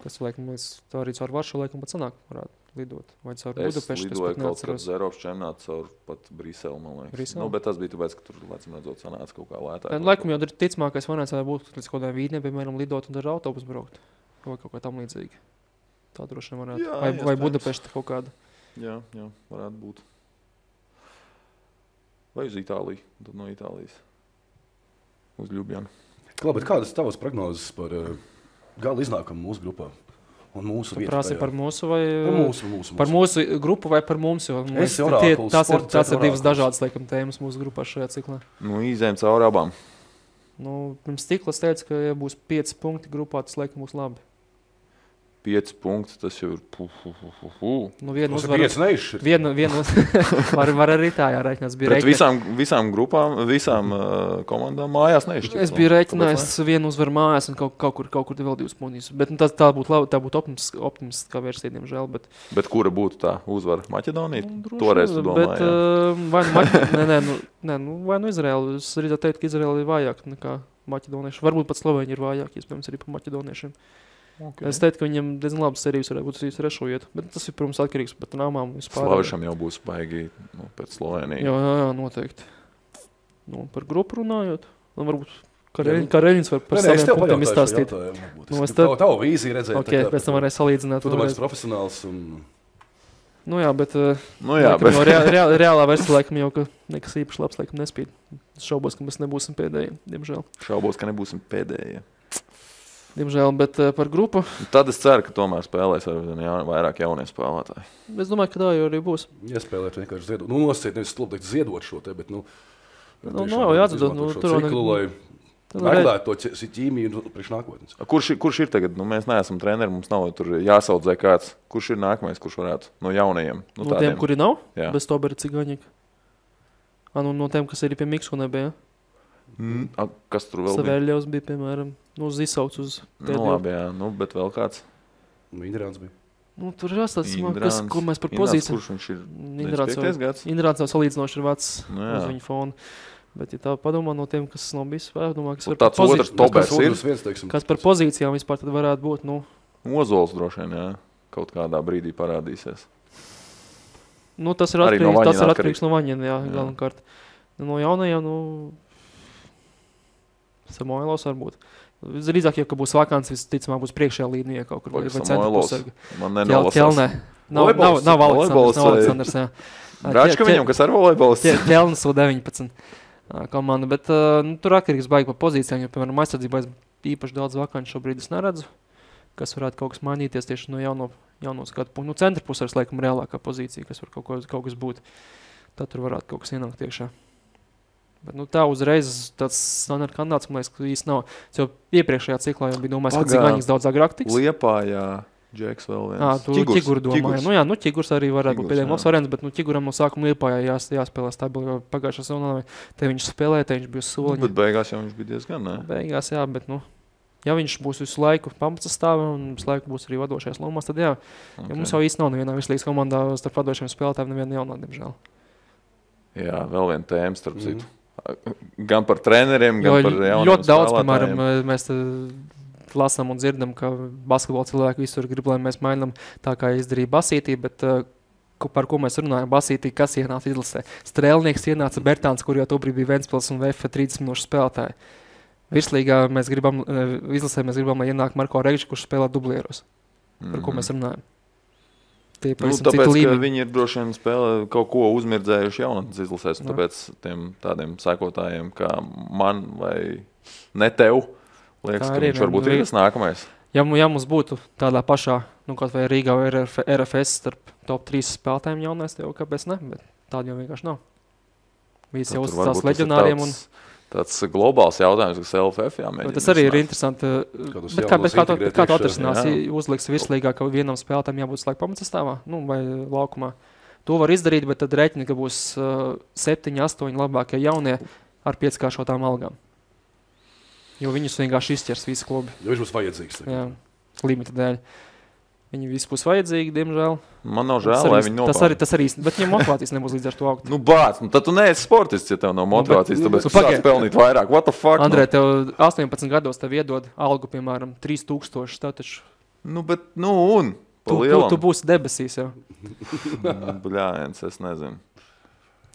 Kas laikam līdz tā arī caur Varšavu laikam pat sanāk, varētu lidot. Vai caur Budapeštu, es lidoju kaut uz Eiropas čempionātu caur pat Briseli, man liekas. Brisele? Nu, bet tas bija tāpēc, ka tur, lēcam redzot, sanāca kaut kā lētāk. Un Laikam jau ir ticamākais variants, vai būtu līdz kaut kādai vīdnē, piemēram, lidot un ar autobusu braukt. Vai kaut kā tam līdzīga. Tā droši vien varētu. Jā, vai, vai. Budapešta kaut kāda. Jā, jā, varētu būt. Vai uz Itāliju, tad no Itālijas. Uz Ljubljana. Bet kādas tavas prognozes par uh, gala iznākumu mūsu grupā? Un mūsu prasi tajā? par mūsu vai par mūsu, mūsu, par mūsu. mūsu grupu vai par mums? Liekas, tie- tās ir, tās ir divas dažādas laikam, tēmas mūsu grupā šajā ciklā. Nu, izējām cauri abām. Nu, pirms ciklas teica, ka, ja būs pieci punkti grupā, tas laikam būs labi. Pieci punkti, tas jau ir. Pu, pu, pu, pu, pu. Nu, ir uzvara. pieci neizšķirti. Viena, viena, var, var arī tā jārēķinās. Bija Pret rēķina- visām, visām grupām, visām uh, komandām mājās neizšķirt. Es biju rēķinājis vienu uzvaru mājās un kaut, kaut kur, kaut kur vēl divas punktus. Bet nu, tas, tā būtu labi, tā būtu optimis- optimistiskā versija, diemžēl. Bet, Bet kura būtu tā uzvara? Maķedonija? nu, Toreiz tu domāji, bet, uh, vai nu, Maķe... nē, nē, nu, nē, nu, vai nu Izraela? Es arī teiktu, ka Izraela ir vājāka nekā maķedonieši. Varbūt pat Slovēņi ir vājāki, iespējams, arī par maķedoniešiem. Okay. Es teiktu, ka viņiem diezgan labas serijas varētu būt arī trešo vietu. Bet tas ir, protams, atkarīgs no tām vispār. Slavišam jau būs baigi nu, pēc Slovenijas. Jā, jā, jā, noteikti. Nu, par grupu runājot, nu, varbūt Kareļins var par saviem tev punktiem izstāstīt. Nu, Es es tavu, vīziju redzēju. Ok, pēc tam varēs salīdzināt. Tu domā, vēlreiz. esi profesionāls un Nu, jā, bet, uh, Nu, jā, laikam, bet no rea rea reālā versija laikam jau ka nekas īpaši labs laikam nespīd. Es šaubos, ka mēs nebūsim pēdējie, diemžēl. šaubos, ka nebūsim pēdējie. Diemžēl, bet uh, par grupu Tad es ceru, ka tomēr spēlēs ar jaun, vairāk jaunie spēlētāji. es domāju, ka tā jau arī būs. iespējams vienkārši ziedot. Nu, nosacīt, nevis teikt, ziedot šo te, bet, nu, Nu, tiešām nav jāatdod, izmantot nu, šo tur ciklu, ne- lai meklētu to ķīmiju nu, priekš nākotnes. Kurš, kurš ir tagad? Nu, mēs neesam treneri, mums nav jāsaudzē kāds. Kurš ir nākamais, kurš varētu no jaunajiem? No Nu, tiem, kuri nav, Jā. bez to cigaņika. Ah, nu, no tiem, kas ir pie Miksu nebija. Mm, a, kas tur vēl bija? Savēļos bija, piemēram, nu, uz izsauc uz Nu, pēdējo. labi, jā, nu, bet vēl kāds. Nu, Indrāns bija. Nu, tur ir jāstāsta, kas, ko mēs par pozīciju. Kurš viņš ir? Indrāns 95. jau, gads? Indrāns jau salīdzinoši ir vecs Nu, uz jā. viņa fona. Bet, ja tā padomā no tiem, kas nav bijis domāju, kas, par tāds otrs pozīci- top- Tobers Kas ir? viens, teiksim, kas par pozīcijām vispār tad varētu būt. Nu, Ozols droši vien, jā. Kaut kādā brīdī parādīsies. nu, tas ir Arī no atkarīgs, tas Vaņina ir atkarīgs no vaņiem, jā, Jā. galvenokārt. Nu, No jaunajiem, nu, Samoilos varbūt. Drīzāk, ja būs vakants, visticamāk būs priekšējā līnijā kaut kur. Vai pusarga. Man nenolasās. Ķelnē. Nav, nav, nav Aleksandrs, nav Aleksandrs, jā. Bračka Ķe- viņam, kas ar volejbols? Ķe- Ķelnis U19 ā, komanda, bet nu, tur atkarīgs baigi par pozīcijām, jo, piemēram, aizsardzībā es īpaši daudz vakanču šobrīd es neredzu, kas varētu kaut kas mainīties tieši no jauno, jauno skatu punktu. Nu, centra pusē ir laikam reālākā pozīcija, kas var kaut, ko, kaut kas būt. Tad tur varētu kaut kas ienākt iekšā. Bet, nu, tā uzreiz tāds standarta kandidāts, man liekas, ka īsti nav. Es jau iepriekšējā ciklā jau biju domājis, ka Pagā. Zigaņas daudz agrāk tiks. Liepā, jā. Džeks vēl viens. Jā, tu ķiguru domāji. Ķigurs. Nu, jā, nu, ķigurs arī varētu būt Ķigurs, pēdējais jā. labs variants, bet, nu, ķiguram no sākuma liepā jās, jāspēlē stabili, jo pagājušā sezonā te viņš spēlēja, te viņš bija uz Nu, soliņa. bet beigās jau viņš bija diezgan, ne? Beigās, jā, bet, nu, ja viņš būs visu laiku pamatsastāvā un visu laiku būs arī vadošajās lomās, tad jā, okay. ja mums jau īsti nav nevienā vislīgas komandā starp vadošajiem spēlētājiem neviena jaunā, diemžēl. Jā, vēl viena tēma, starp Mhm. citu. Gan par treneriem, Jo gan par jauniem ļoti daudz, spēlētājiem. piemēram, mēs te lasām un dzirdam, ka basketbola cilvēki visur grib, lai mēs mainām tā, kā izdarīja Basītī. Bet, uh, par ko mēs runājam? Basītī, kas ienāca izlasē? Strēlnieks ienāca Bertāns, kur jau tobrīd bija Ventspils un VF 30 minūšu spēlētāji. Virslīgā mēs gribam, uh, izlasē mēs gribam, lai ienāk Marko Reigš, kurš spēlē dublieros. Par ko mēs runājam? Tie. Nu, tāpēc, viņi ir droši vien spēlē kaut ko uzmirdzējuši jaunatnes izlasēs. Jā. Tāpēc tiem tādiem sekotājiem kā man vai ne tev, liekas, Tā ka arī viņš ir, varbūt ir tas nākamais. Ja, ja mums būtu tādā pašā, nu, kaut vai Rīgā vai RF, RFS starp top 3 spēlētājiem jaunais, tad jau kāpēc ne? Bet tāda jau vienkārši nav. Visi jau uzticās ir leģionāriem. Un, tāds- globāls jautājums, kas LFF jāmēģina. tas arī ir interesanti. Kādus Bet kā, bet kā, to, kā to atrisinās? uzliks virslīgā, ka vienam spēlētājam jābūt slēgta pamatsastāvā nu, vai laukumā. To var izdarīt, bet tad rēķini, ka būs uh, 7, 8 labākie jaunie ar pieckāršotām algām. Jo viņus vienkārši izķers visi klubi. Jo viņš būs vajadzīgs. tagad. Jā, limita dēļ. Viņi visi būs vajadzīgi, diemžēl. Man nav žēl, arī- lai viņi tas arī, tas arī, bet viņam motivācijas nebūs līdz ar to augt. Nu, bāc, nu, tad tu neesi sportists, ja tev nav motivācijas. nu, Tāpēc nu, tu pagaid. pelnīt vairāk. What the fuck? Andrei, tev 18 gados tev iedod algu, piemēram, 3000. Tā taču Nu, nu bet, nu, un. Tu, tu, tu būsi debesīs jau. Bļājiens, es nezinu.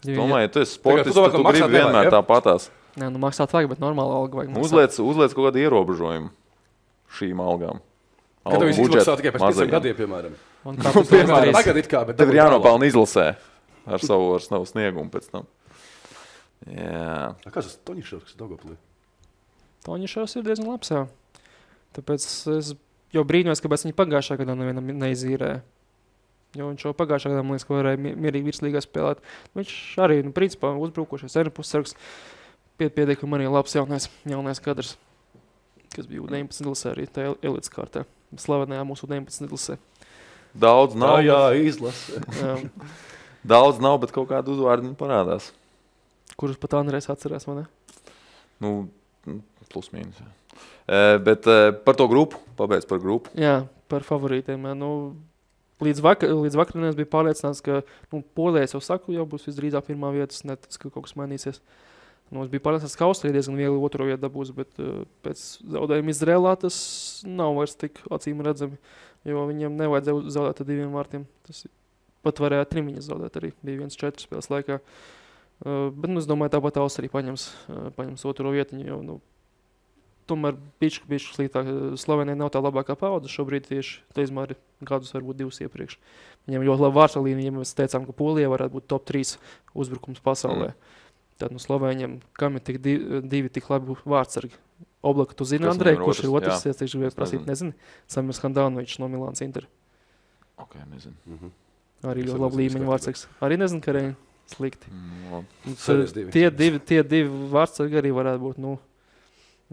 Ja- Domāju, tu esi tu sportists, tad tu maksāt gribi vienmēr ja? tāpatās. Nē, nu maksāt vajag, bet normāli alga vajag. Uzliec, uzliec kaut kādu ierobežojumu šīm algām. Kad Algu izmaksā tikai pēc mazajiem. 5 gadiem, piemēram. Un kā tu to piemēram? Tagad it kā, bet Tev ir jānopelna izlasē ar savu, ar savu sniegumu pēc tam. Jā, A, Kas tas Toņšovs, kas Daugavpilī? Toņšovs ir diezgan labs. Jā. Tāpēc es jau brīnos, kāpēc viņi pagājušā gadā nevienam neizīrēja. Jo viņš jau pagājušā gadā, man liekas, ka varēja mi- mierīgi virslīgā spēlēt. Viņš arī, nu, principā, uzbrukošais ārpussargs. Pie, pietiekami arī labs jaunais, jaunais kadrs, kas bija 19 lasē arī tajā elites kārtā. Slavenajā mūsu 19 lasē. daudz Tā nav. jā, izlase. Daudz nav, bet kaut kādu uzvārdu viņi parādās. kurus pat Andrēs atcerās, ne? Nu, plus mīnus. E, bet e, par to grupu, pabeigts par grupu. Jā, par favorītiem. Nu, līdz, vakar, līdz vakaram es biju pārliecināts, ka nu, Polijā jau saku, jau būs visdrīzāk pirmā vieta. Es neticu, ka kaut kas mainīsies. Nu, es biju pārliecināts, ka Austrija diezgan viegli otro vietu dabūs, bet uh, pēc zaudējuma Izrēlā tas nav vairs tik acīm redzami. Jo viņiem nevajadzēja zaudēt ar diviem vārtiem. Tas pat varēja trimiņas zaudēt arī. Bija viens četras spēles laikā. Uh, bet nu, es domāju, tāpat Austrija paņems, uh, paņems otro vietu. Jo, nu, tomēr bija bijuši sliktāk. Slovenija nav tā labākā paudze šobrīd tieši Teizmāri gadus, varbūt divus iepriekš. Viņam ļoti laba vārsa līnija, ja mēs teicām, ka Polija varētu būt top 3 uzbrukums pasaulē. Mm. Tad no Slovēņiem, kam ir tik divi, divi tik labi vārdsargi? Oblaka, tu zini, Andrej, ir kurš ir otrs? Es tieši gribēju prasīt, nezinu. Samers Handanovičs no Milāns Inter. Okay, nezinu. Mhm. Arī Es ļoti arī labi līmeņa vārdsargs. Arī nezinu, ka arī slikti. Mm, tad divi. Tie divi, tie divi vārdsargi arī varētu būt, nu,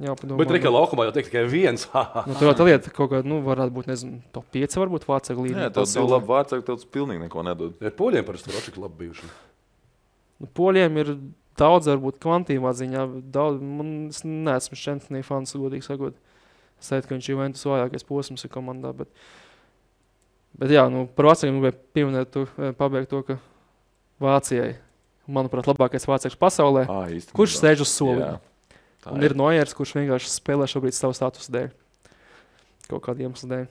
jāpadomā. Bet Rīgā laukumā jau tikai viens. Nu, tur jau tā lieta, kaut kāda, nu, varētu būt, nezinu, top 5 varbūt vārdsarga Nē, līmenī. tev ir labi vārds, tev tas pilnīgi neko nedod. Ir poļiem parasti atšķirīgi labi bijuši. Nu, Poļiem ir daudz, varbūt kvantīvā ziņā. Daudz, man, es neesmu Šentenī fans, godīgi sakot. Es teiktu, ka viņš ir Juventus vājākais posms komandā. Bet, bet jā, nu, par vācijiem gribēju pieminēt, tu, eh, pabeigt to, ka Vācijai, manuprāt, labākais vācietis pasaulē, Ah, īstenībā. kurš sēž uz soliņa. Un ir Noiers, kurš vienkārši spēlē šobrīd savu statusu dēļ. Kaut kādiem iemesliem dēļ.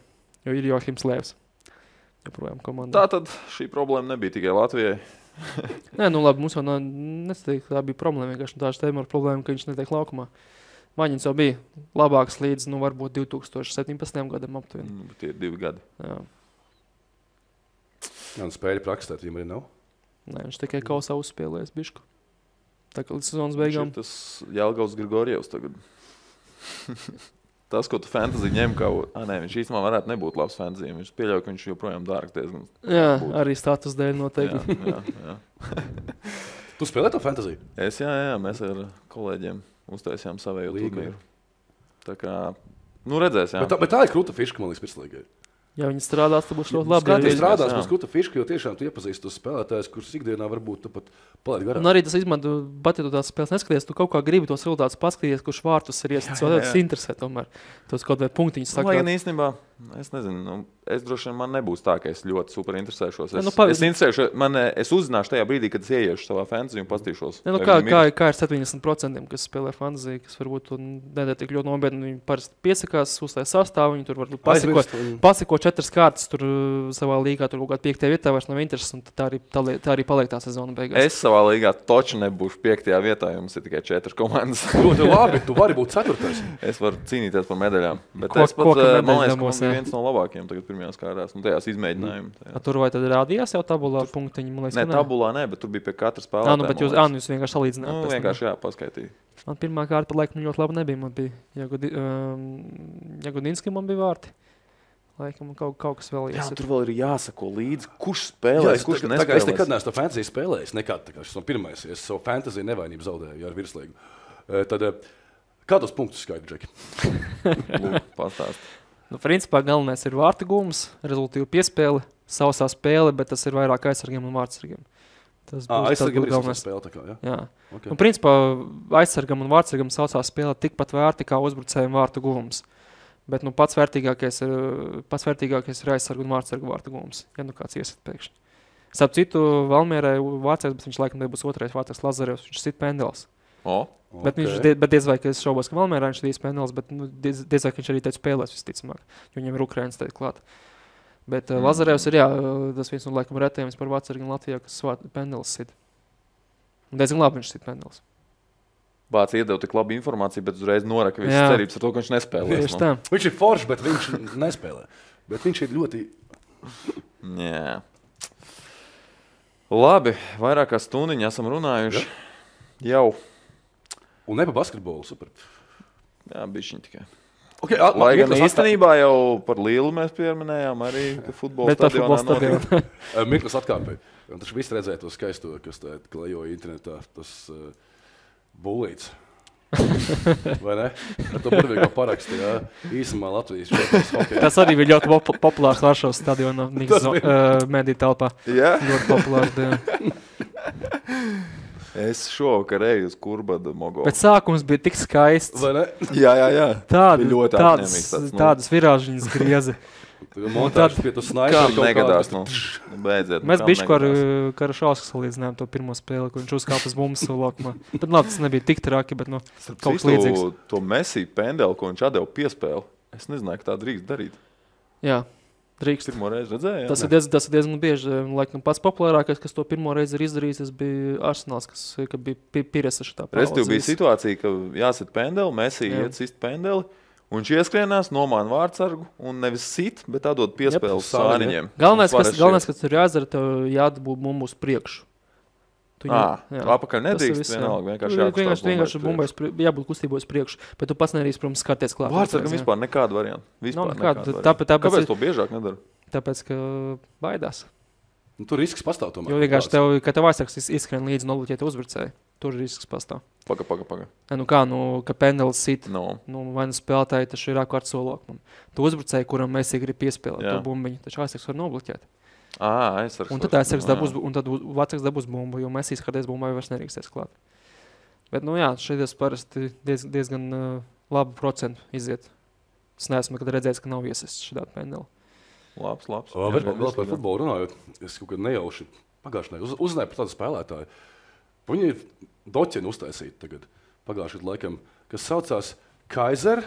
Jo ir Johims Lēvs. Tā tad šī problēma nebija tikai Latvijai. Nē, nu labi, mums jau nesatīk, tā bija problēma. Vienkārši tā tēma ar problēmu, ka viņš netiek laukumā. Maņins jau bija labāks līdz, nu, varbūt 2017. gadam aptuveni. Nu, bet Tie ir divi gadi. Jā. Jā, un spēļu prakstēt viņam arī nav. Nē, viņš tikai kausā uzspēlējis bišku. Tā kā līdz sezonas beigām. ir Tas Jālgaus Grigorjevs tagad. Tas, ko tu fantāzi ņem, kā ah, nē, viņš īstenībā varētu nebūt labs fantāzi. Viņš pieļauj, ka viņš joprojām dārgs diezgan. Jā, būtu. arī status dēļ Jā, noteikti. jā, jā. Tu spēlē to fantāziju? Es, jā, jā, mēs ar kolēģiem uztaisījām savēju Līgu, turnīru. Tā kā, nu redzēs, jā. Bet tā, bet tā ir krūta fiška, man liekas, pirmslīgai. Ja viņi strādās, tad būs ļoti labi. Ja viņi- strādās, būs krūta fiška, jo tiešām tu iepazīsti tos spēlētājus, kurus ikdienā varbūt tu pat palaidi Un garām. arī tas izmanto, bet, ja tu tās spēles neskaties, tu kaut kā gribi tos rezultātus paskatīties, kurš vārtus ir iesaistīts. Tas interesē tomēr. Tos kaut vai punktiņus Nu, Lai gan īstenībā Es nezinu, nu, es droši vien man nebūs tā, ka es ļoti super interesēšos. Ne, Es, nu, pa- es, interesēšu, man, eh, es uzzināšu tajā brīdī, kad es ieiešu savā fantasy un paskatīšos. Ne, nu, kā, kā, ir. kā ar 70%, kas spēlē fantāziju, kas varbūt to nedara tik ļoti nopietni. Viņi parasti piesakās, uzstājas sastāvā, viņi tur varbūt un- pasako četras kārtas tur uh, savā līgā, tur kaut kādā piektajā vietā vairs nav intereses, un tā arī, tā, tā arī paliek tā sezona beigās. Es savā līgā toču nebūšu piektajā vietā, jo mums ir tikai četras komandas. Ļoti labi, tu vari būt ceturtais. es varu cīnīties par medaļām. Bet Ko- es pat, koka eh, man liekas, ka mums bija jā. viens no labākajiem tagad pirmajās kārtās, nu, tajās izmēģinājumos. A, tur vai tad rādījās jau tabulā punktiņi? Man liekas, Ne, ka tabulā nē, bet tur bija pie katra Ā, spēlētāja. nu, bet jūs, ā, nu, jūs vienkārši salīdzināt. Nu, vienkārši jā, paskaitīju. Man pirmā kārta, laikam, ļoti labi nebija. Man bija Jagudi, um, Jagudinski, man bija vārti. Laikam, kaut, kaut kas vēl Jā, iesaka. tur vēl ir jāsako līdzi, kurš Jā, spēlē, es, kurš tā, tā es nekad neesmu fantasy spēlējis. Nekad, tā kā šis no pirmais, es savu fantasy nevainību zaudēju ar virslīgu. Tad, kādos punktus skaidri, Džeki? Lūk, pastāst. Nu, principā galvenais ir vārtu gūms, rezultātu piespēle, sausā spēle, bet tas ir vairāk aizsargiem un vārdsargiem. Tas būs tas aizsargam būs galvenais. spēle. Kā, ja? Jā. okay. Nu, principā aizsargam un vārdsargam saucā spēle tikpat vērti kā uzbrucējiem vārtu gūms. Bet nu, pats, vērtīgākais ir, pats vērtīgākais ir aizsargu un vārdsargu vārtu gūms. Ja nu kāds iesaistās pēkšņi. Starp citu, Valmierai vācais, bet viņš laikam nebūs otrais vārds Lazarevs. Viņš sit pendels. O, Okay. Bet viņš die, bet diez vai es šaubos, ka Valmērā viņš ir pendels, bet nu, diez, diez vai viņš arī teica spēlēs visticamāk. Jo viņam ir Ukraiņas teikt klāt. Bet uh, Mm. Lazarevs ir jā, uh, tas viens no laikam retiem par vārdsargiem Latvijā, kas pendels sit. Un diezgan labi viņš sit pendels. Bācis iedeva tik labu informāciju, bet uzreiz noraka visas Jā. cerības ar to, ka viņš nespēlēs. Tieši tā. Viņš ir foršs, bet viņš nespēlē. Bet viņš ir ļoti. Jā. Labi, vairāk kā stundiņu esam runājuši. Jau. Un ne pa basketbolu. Super. Jā, bija viņa tikai. Okay, a, Lai gan Mikls īstenībā jau par lielu mēs pieminējām arī, futbola par stadionā. Eh, Mikls atkāpēja. Taču viss redzēja to skaisto, kas klejoja internetā. Tas uh, bulīts. Vai ne? Ar to burvīgo parakstu. Jā. Īsumā Latvijas hokeja. Tas arī bija ļoti pop populārs Varšavas stadionā, Niks uh, mediju telpā. Jā, Ļoti populārs. es šovakar eju uz Kurbadu Mogo. Bet sākums bija tik skaists. Jā, jā, jā. Tāda, ļoti tādas, tāds, nu. tādas virāžiņas grieza. Montāžas pie tu Kā snaiperi kaut negadās? kādu. Nu, beidziet. nu, Mēs bijām ar negadās? Karašausku salīdzinājām to pirmo spēli, kur viņš uzkāpa uz bumbas laukumā. Bet labi, tas nebija tik traki, bet nu, Starp kaut kas līdzīgs. To mesiju pendeli, ko viņš atdeva piespēli. Es nezināju, ka tā drīkst darīt. Jā, drīkst. Pirmo reizi redzēju. Tas ir, diez, tas ir diezgan bieži. Laikam, pats populārākais, kas to pirmo reizi ir izdarījis, tas bija Arsenāls, kas ka bija pi- Pires šitā Respektīvi bija situācija, ka jāsit pendeli, Jā. iet sist pendeli. Un viņš ieskrienās, nomāca vārdsargu un nevis sit, bet atdod piespēli sāniņiem. Galvenais, kas, galvenais, kas tur jāizdara, tev jādabū bumbu uz priekšu. Tu Ā, jā. Apakaļ Tas ir nedrīkst, jā. vienalga, vienkārši jākustās vienkārši, vienkārši uz bumbai uz priekšu, jābūt kustībai uz priekšu, bet tu pats nedrīkst, protams, skaties klāt. Vārdsargam Jā. vispār nekāda varianta. Vispār Nav nekāda, varianta. tāpēc- tāpēc- Kāpēc to biežāk nedara? Tāpēc, ka baidās. Nu, Tur risks pastāv. Tomēr, Jo vienkārši tev, kad tev aizsargs iz- izskrien līdzi nobloķēt uzbrucēju, tur risks pastāv. Paga, paga, paga. Ne, Nu kā, nu, ka pendelis sit, No. nu, vai nu spēlētāji taču ir ārkārt solokam. Tu uzbrucēji, kuram mēs gribam piespēlēt Jā. to bumbiņu, taču aizsargs var nobloķēt. Ā, aizsargs. Un tad aizsargs dabūs, un tad vecāks dabūs bumbu, jo mēs izskatāmies bumbai vairs nerīksties klāt. Bet, nu jā, šeit parasti diez, diezgan uh, labu procentu iziet. Es neesmu redzējis, ka nav iesaists šādā pendeli. Labs, labs. O, Jā, Bet jā, vēl par futbolu runājot, es kaut kādā nejauši pagājušajā gadā uz, uzzināju par tādu spēlētāju. Viņi ir doķeni uztaisīti tagad, pagājušajā gadā, laikam, kas saucās Kaiser.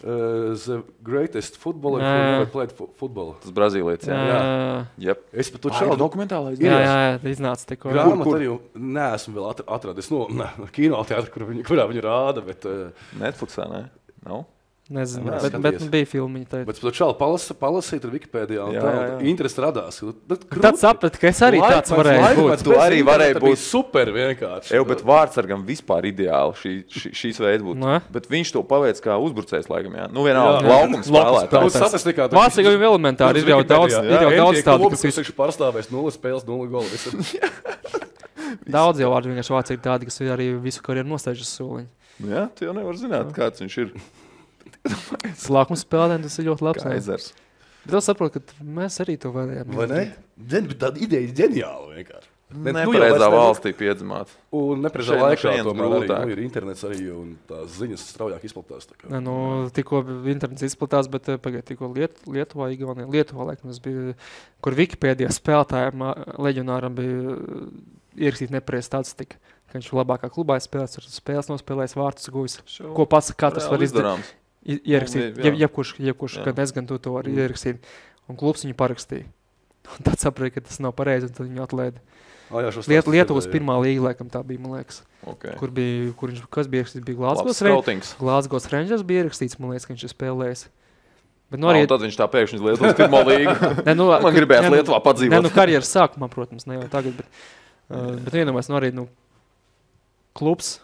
Uh, the greatest footballer who Jā, jā. never played fo football. Tas Brazīlietis. Jā, Jā, jā, jā. Es pat tur šādu dokumentālais. jā, jā, jā iznāca tikko. grāmatu arī neesmu vēl atra- atradis no, no kinoteātra, kur viņi, kurā viņi rāda. Bet, uh, Netflixā, ne? Nav? Nezinu, Jā, bet, skaties. bet nu, bija filmiņa. Tā. bet par šādu palasa, palasīt ar Wikipēdijā. Jā, tā, jā, jā. Interesi radās. Tad sapratu, ka es arī tāds varēju būt. Tu arī varēji būt- super vienkārši. Eju, bet vārdsargam vispār ideāli šī, šī, šīs veids būtu. Nu, Bet viņš to paveic kā uzbrucējs, laikam. Jā. Nu, vienalga, laukums spēlētājs. tur- Vācijā jau elementāri ir jau daudz, ir jau daudz tādu, kas ir viņš pārstāvēs 0 spēles, 0 golu. visur. daudz jau vārdu vienkārši Vācijā ir tādi, kas ir arī visu karjeru nostājuši soliņu. Jā, tu jau nevari zināt, kāds viņš ir. Slāpums spēlētājiem tas ir ļoti labs. jā. Kaisers. Bet es saprotu, ka mēs arī to varējām. Vai ne? Dzen, bet Tāda ideja ir ģeniāla. vienkārši. Ne- nu jau Nepareizā nevar. valstī piedzimāt. Un nepareizā no laikā šejienes tomēr arī, nu, ir internets arī un tās ziņas straujāk izplatās. nu, tikko internets izplatās, bet eh, pagaidiet, tikko Liet, Lietuvā, Igaunijā, Lietuvā, laikam, bija, kur Wikipēdijā spēlētājiem leģionāram bija ā, ierakstīta nepareiza statistika. Ka viņš ir labākā klubā spēlējis, ar spēles nospēlējis vārtus gūjis. Ko pats katrs var izdarīt? I- Ierakstīt, jā. jeb, jebkurš, jebkurš Jā. kad nezgan to, to var Mm. ierakstīt. Un klubs viņu parakstīja. Un tad sapratu, ka tas nav pareizi, un tad viņu atlaida. Ah, jā, Liet, Lietuvas dzirdēju. pirmā līga, laikam, tā bija, man liekas. Okay. Kur bija, kur viņš, kas bija ierakstīts, bija Glāzgos Rangers. Glāzgos Rangers bija ierakstīts, man liekas, ka viņš ir spēlējis. Bet, nu, arī, un tad viņš tā pēkšņi Lietuvas pirmo līgu. ne, nu, Man gribējās ne, nu- Lietuvā padzīvot. Ne, nu, karjeras sākumā, protams, ne jau tagad. Bet, uh, bet vienamais, nu, arī nu, klubs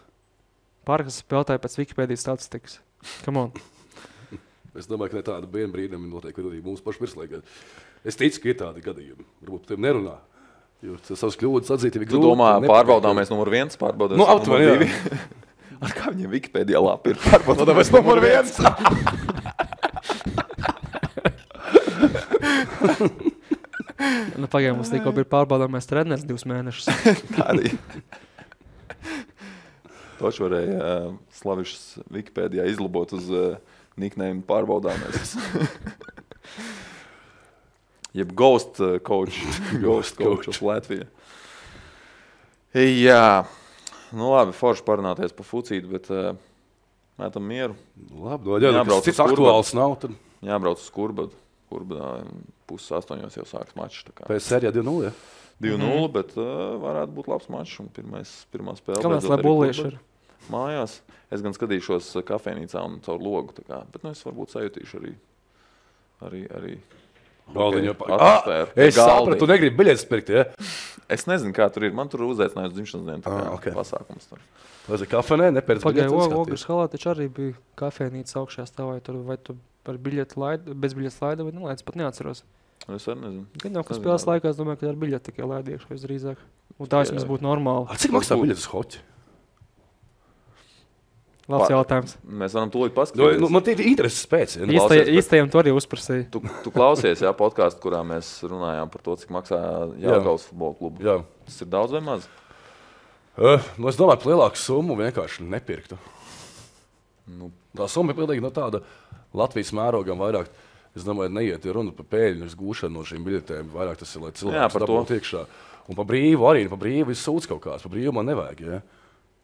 pārkas spēlētāji pēc Wikipēdijas statistikas. Come on. Es domāju, ka tāda viena brīdim ir noteikti arī mūsu pašu virslīgā. Es ticu, ka ir tādi gadījumi. Varbūt tiem nerunā. Jo tas savas kļūdas atzīt ir grūti. domā, un pārbaudāmies numur viens, pārbaudāmies Nu, aptuveni, jā. Ar kā viņiem Wikipēdijā lapa ir pārbaudāmies? Pārbaudāmies numur viens. Nu, Pagaidām mums tikko bija pārbaudāmais treneris divus mēnešus. Toši varēja uh, Slavišs Wikipēdijā izlabot uz uh, niknēm pārbaudāmies. Jeb Ghost uh, Coach. Ghost Coach of Latviju. Jā, nu labi, forši parunāties par fucīti, bet uh, mētam mieru. Labi, no, jā, Jābrauc cits aktuāls nav. Tad Jābrauc uz Kurbadu. Kurbadā puses astoņos jau sāks mačs. pēc sērijā 2-0. Ja? 2-0, Mhm. bet uh, varētu būt labs mačs. un Pirmais, pirmā spēle. Kāpēc lai Kurbada. ir? Mājās. Es gan skatīšos kafejnīcā un caur logu. tā Kā, bet nu, es varbūt sajutīšu arī. arī, arī Galdiņu Ok, pa- atmosfēru. Ah, Es Galdiņu. sapratu, tu negribi biļetes pirkt. Ja? Es nezinu, kā tur ir. Man tur uzaicinājums dzimšanas dienas Ah, ah, ok. okay. pasākums. Tur. Vai tas kafejnē nepērts Pagaidā, Ogres halā taču arī bija kafejnīca augšējā stāvā. Vai tu par biļeti laidu, bez biļetes laidu vai nelaidu, es pat neatceros. Es arī nezinu. Gan jau, ka Nezinu, spēles labi. laikā es domāju, ka ar biļeti tikai laidu iekšā visdrīzāk. Un tā vismaz būtu normāli. Cik maksā biļetes hoci? Labs jautājums. Mēs varam tūlīt Nu, paskatīties. nu, man tie ir intereses pēc. Nu, Īstajam to arī uzprasīja. Tu, tu klausies, jā, podkāstu, kurā mēs runājām par to, cik maksā Jāgaunas futbola klubu. Jā. Tas ir daudz vai maz? Uh, nu, es domāju, ka lielāku summu vienkārši nepirktu. Nu, Tā summa ir pilnīgi no tāda Latvijas mērogam vairāk. Es domāju, neiet runa par pēļņu gūšanu no šīm biļetēm. Vairāk tas ir, lai cilvēks par to. iekšā. Un par brīvu arī, par brīvu ir sūds kaut kāds. Par brīvu man nevajag. Ja?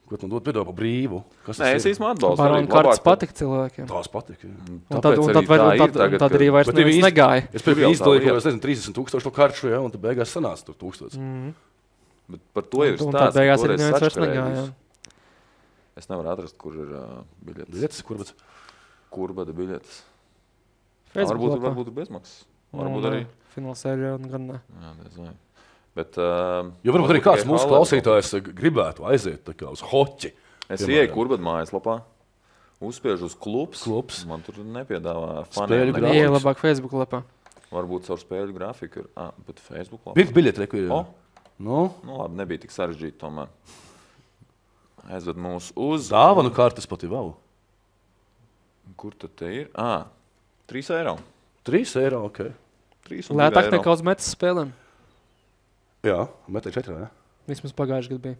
Ko tu man dod par brīvu? Kas Nē, es ir? īstenībā atbalstu. Barona arī kartes patika cilvēkiem. Tās. Un Tāpēc tad, tad, tā ir tad, tagad, un tad ka- arī vairs tev neviens īsti- negāja. Es tā izdalīju, es nezinu, 30 tūkstošu to karšu, ja, un tad beigās sanāca tur tūkstots. Mm. Bet par to jau ir stāsts. tad beigās toreiz neviens vairs negāja. Es nevaru atrast, kur ir uh, biļetes. Biļetes, kur bet Kur bada biļetes? Facebook Varbūt, lapā. varbūt ir bezmaksas. Varbūt arī. Fināla sērijā un gan ne. Jā, nezinu. Bet, uh, Jo varbūt arī kāds mūsu klausītājs gribētu aiziet tā uz hoķi. Es ieeju kurbad mājaslapā, uzspiežu uz klubs. Klubs. Man tur nepiedāvā grāfiku. neko. Ie labāk Facebook lapā. Varbūt caur spēļu grafiku. Ir, ah, bet Facebook lapā. Pirkt biļeti, re, kur ir. O, Nu, nu labi, nebija tik sarežģīti tomēr. Aizved mūs uz. dāvanu kartes pat ir vēl. Kur tad te ir? Ah, 3 eiro. 3 eiro, ok. 3 un Lētāk 2 eiro. nekā uz metas spēlēm. Jā, metē 4. Ja? Vismaz pagājušajā gadā bija.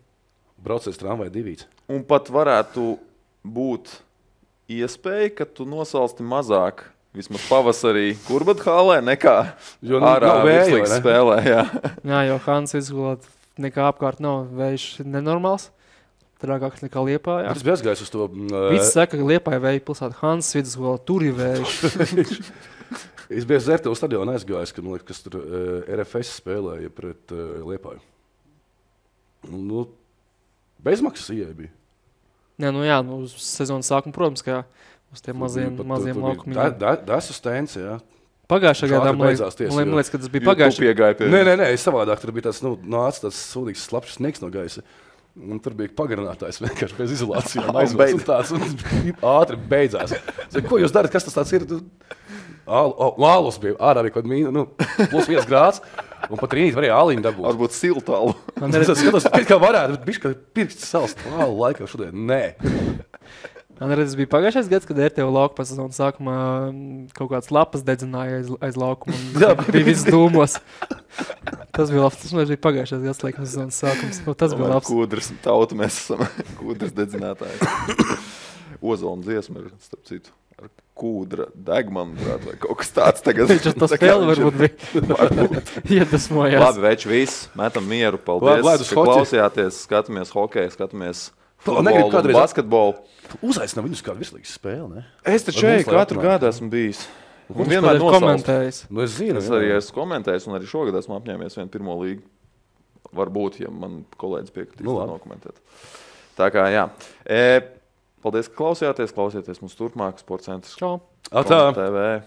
Braucies tramvajā divīts. Un pat varētu būt iespēja, ka tu nosalsti mazāk. Vismaz pavasarī, kur bet hālē, nekā Jo nu, ārā nav vēja, spēlē. Jā. Jā, jo Hans izgulēt nekā apkārt nav. Vējš nenormāls. Trākāks nekā liepā. Es biju aizgājis uz to. mm, Visi saka, ka liepā ir vēja pilsēta. Hans vidusgolā tur ir vējš. Es biju uz Zertevu stadionu aizgājis, kad man liekas, kas tur uh, RFS spēlēja pret uh, Liepāju. Nu, bezmaksas ieeja bija. Nē, nu jā, nu, uz sezonas sākuma, protams, kā uz tiem maziem, maziem laukumiem. Tas ir stēns, jā. Pagājušajā Šādi gadā man liekas, beidzās tiesa, man liekas, ka tas bija tu pagājušajā pie Nē, nē, nē, savādāk. Tur bija tāds, nu, nāca tāds sūdīgs, slapjš sniegs no gaisa. Un tur bija pagarinātājs vienkārši bez izolācijām. Un Aizvāc beidz. tāds ātri beidzās. Saku, ko jūs darat? Kas tas ir? O, nu, bija ārā, bija kaut kāda nu, plus viens grāds. Un pat rīt varēja āliņu dabūt. Varbūt siltālu. Es skatos, kā- varētu, bet viņš kā pirksts salst. Ālu laikā šodien. Nē. Ir, tas bija pagājušais gads, kad RTV lauka sezonas sākumā mm, kaut kādas lapas dedzināja aiz, aiz laukuma. Jā, bija viss dūmos. Tas bija labi. Tas bija pagājušais gads, laikam, sezonas sākums. Nu, tas bija labs. Kūdras tauta, mēs esam kūdras dedzinātāji. Ozola dziesma ir, starp citu, ar kūdra degmam, vai kaut kas tāds tagad. Viņš viņš ir- varbūt bija Varbūt. iedvesmojās. Labi, veči, viss. Metam mieru. Paldies, Labi, ledus ka klausījāties. Skatāmies hokeju, skatāmies Tu un kādreiz- basketbolu. Uzaicinām viņus kādu vislīgu spēli. Ne? Es taču šeit katru gadu esmu bijis. Un vienmēr nosauc. komentējis. Nu, es zinu, Es arī esmu komentējis, un arī šogad esmu apņēmies vienu pirmo līgu. Varbūt, ja man kolēģis piekritīs, Nu, nu, nokomentēt. Tā kā jā. E, paldies, ka klausījāties. Klausieties mums turpmāk, Sports centrs. Čau! Atā. TV.